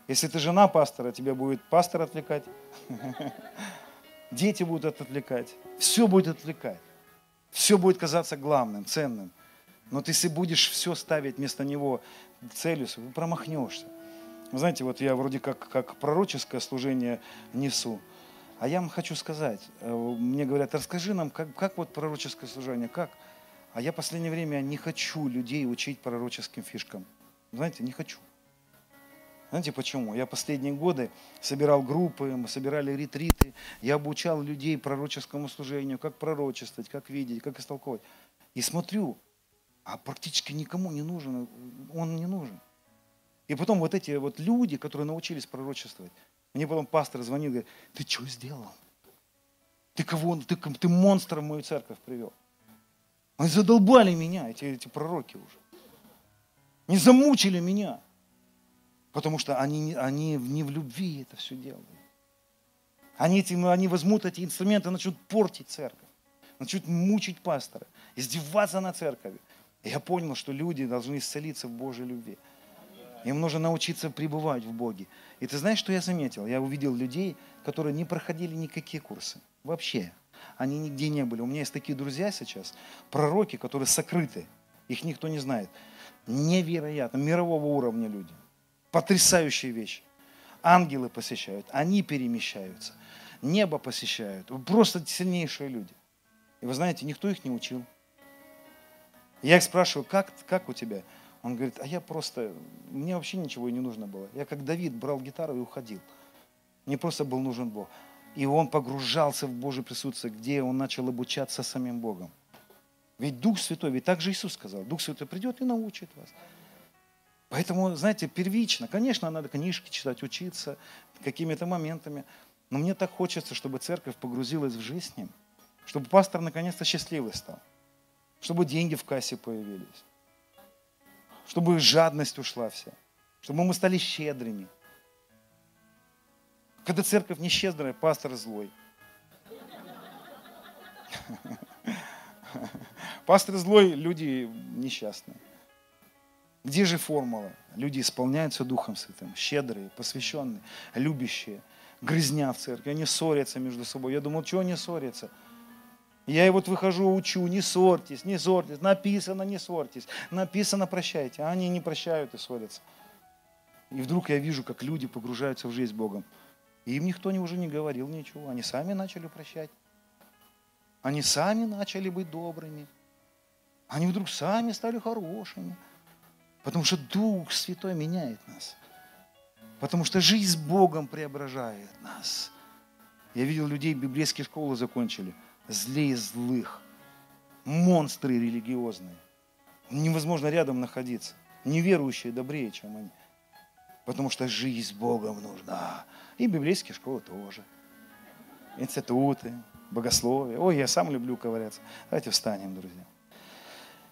Если ты жена пастора, тебя будет пастор отвлекать. Дети будут отвлекать. Все будет отвлекать. Все будет казаться главным, ценным. Но ты если будешь все ставить вместо него целью, ты промахнешься. Вы знаете, вот я вроде как, как пророческое служение несу. А я вам хочу сказать, э, мне говорят, расскажи нам, как, как вот пророческое служение, как? А я в последнее время не хочу людей учить пророческим фишкам. Знаете, не хочу. Знаете почему? Я последние годы собирал группы, мы собирали ретриты, я обучал людей пророческому служению, как пророчествовать, как видеть, как истолковать. И смотрю, а практически никому не нужен, он не нужен. И потом вот эти вот люди, которые научились пророчествовать, мне потом пастор звонил, говорит, ты что сделал? Ты кого? Ты, ты монстра в мою церковь привел. Они задолбали меня, эти, эти пророки уже. Не замучили меня. Потому что они, они не в любви это все делают. Они, этим, они возьмут эти инструменты начнут портить церковь. Начнут мучить пастора, издеваться на церковь. И я понял, что люди должны исцелиться в Божьей любви. Им нужно научиться пребывать в Боге. И ты знаешь, что я заметил? Я увидел людей, которые не проходили никакие курсы. Вообще. Они нигде не были. У меня есть такие друзья сейчас, пророки, которые сокрыты. Их никто не знает. Невероятно. Мирового уровня люди. Потрясающие вещи. Ангелы посещают, они перемещаются. Небо посещают. Просто сильнейшие люди. И вы знаете, никто их не учил. Я их спрашиваю, как, как у тебя? Он говорит, а я просто, мне вообще ничего и не нужно было. Я как Давид брал гитару и уходил. Мне просто был нужен Бог. И он погружался в Божье присутствие, где он начал обучаться самим Богом. Ведь Дух Святой, ведь так же Иисус сказал, Дух Святой придет и научит вас. Поэтому, знаете, первично, конечно, надо книжки читать, учиться какими-то моментами, но мне так хочется, чтобы церковь погрузилась в жизнь чтобы пастор наконец-то счастливый стал, чтобы деньги в кассе появились, чтобы жадность ушла вся, чтобы мы стали щедрыми. Когда церковь нещедрая, пастор злой. Пастор злой, люди несчастные. Где же формула? Люди исполняются Духом Святым, щедрые, посвященные, любящие, грызня в церкви, они ссорятся между собой. Я думал, чего они ссорятся? Я и вот выхожу, учу, не ссорьтесь, не ссорьтесь. Написано, не ссорьтесь. Написано, прощайте. А они не прощают и ссорятся. И вдруг я вижу, как люди погружаются в жизнь Богом. И им никто уже не говорил ничего. Они сами начали прощать. Они сами начали быть добрыми. Они вдруг сами стали хорошими. Потому что Дух Святой меняет нас. Потому что жизнь с Богом преображает нас. Я видел людей, библейские школы закончили. Злее злых. Монстры религиозные. Невозможно рядом находиться. Неверующие добрее, чем они. Потому что жизнь с Богом нужна. И библейские школы тоже. Институты, богословие. Ой, я сам люблю ковыряться. Давайте встанем, друзья.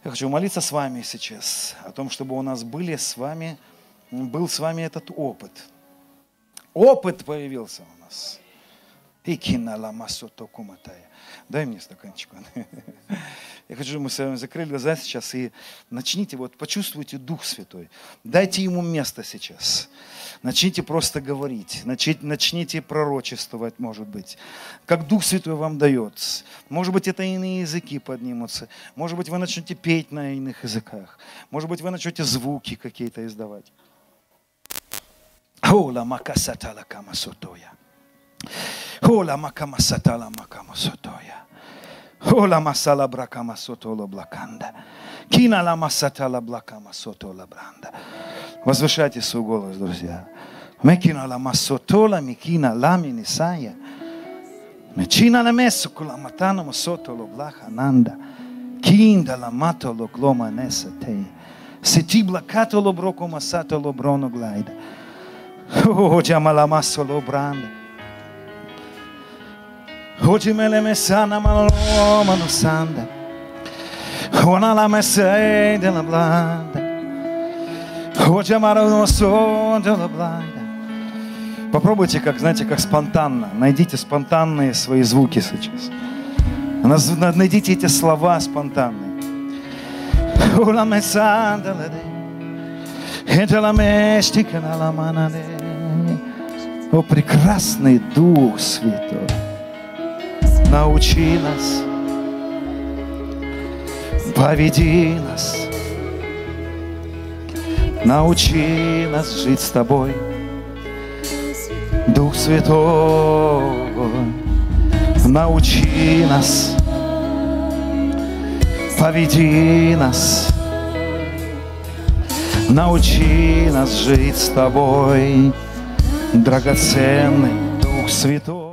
Я хочу молиться с вами сейчас о том, чтобы у нас были с вами, был с вами этот опыт. Опыт появился у нас. И киналамасото куматая. Дай мне стаканчик. Я хочу, чтобы мы с вами закрыли глаза сейчас и начните, вот почувствуйте Дух Святой. Дайте Ему место сейчас. Начните просто говорить, начните, начните пророчествовать, может быть, как Дух Святой вам дает. Может быть, это иные языки поднимутся. Может быть, вы начнете петь на иных языках. Может быть, вы начнете звуки какие-то издавать. Ола макасатала камасотоя. Ола макамасатала макамасотоя. Ола масала бракамасотола блаканда. Кина ла масатала блакамасотола бранда. Возвышайте свой голос, друзья. Мекина ла масотола микина ламини сая. Mecina la messo con la matana ma sotto lo blaha nanda. Kinda la mato lo gloma nessa te. Se ti blaccato lo broco massato lo brono glaida. Oh, chiama la massa lo branda. Oggi me le messana ma lo mano sanda. Ona la messa della blanda. Oggi amaro сон della blanda. Попробуйте, как, знаете, как спонтанно. Найдите спонтанные свои звуки сейчас. Найдите эти слова спонтанные. О, прекрасный Дух Святой, научи нас, поведи нас, научи нас жить с Тобой – Дух Святой, научи нас, поведи нас, научи нас жить с Тобой, драгоценный Дух Святой.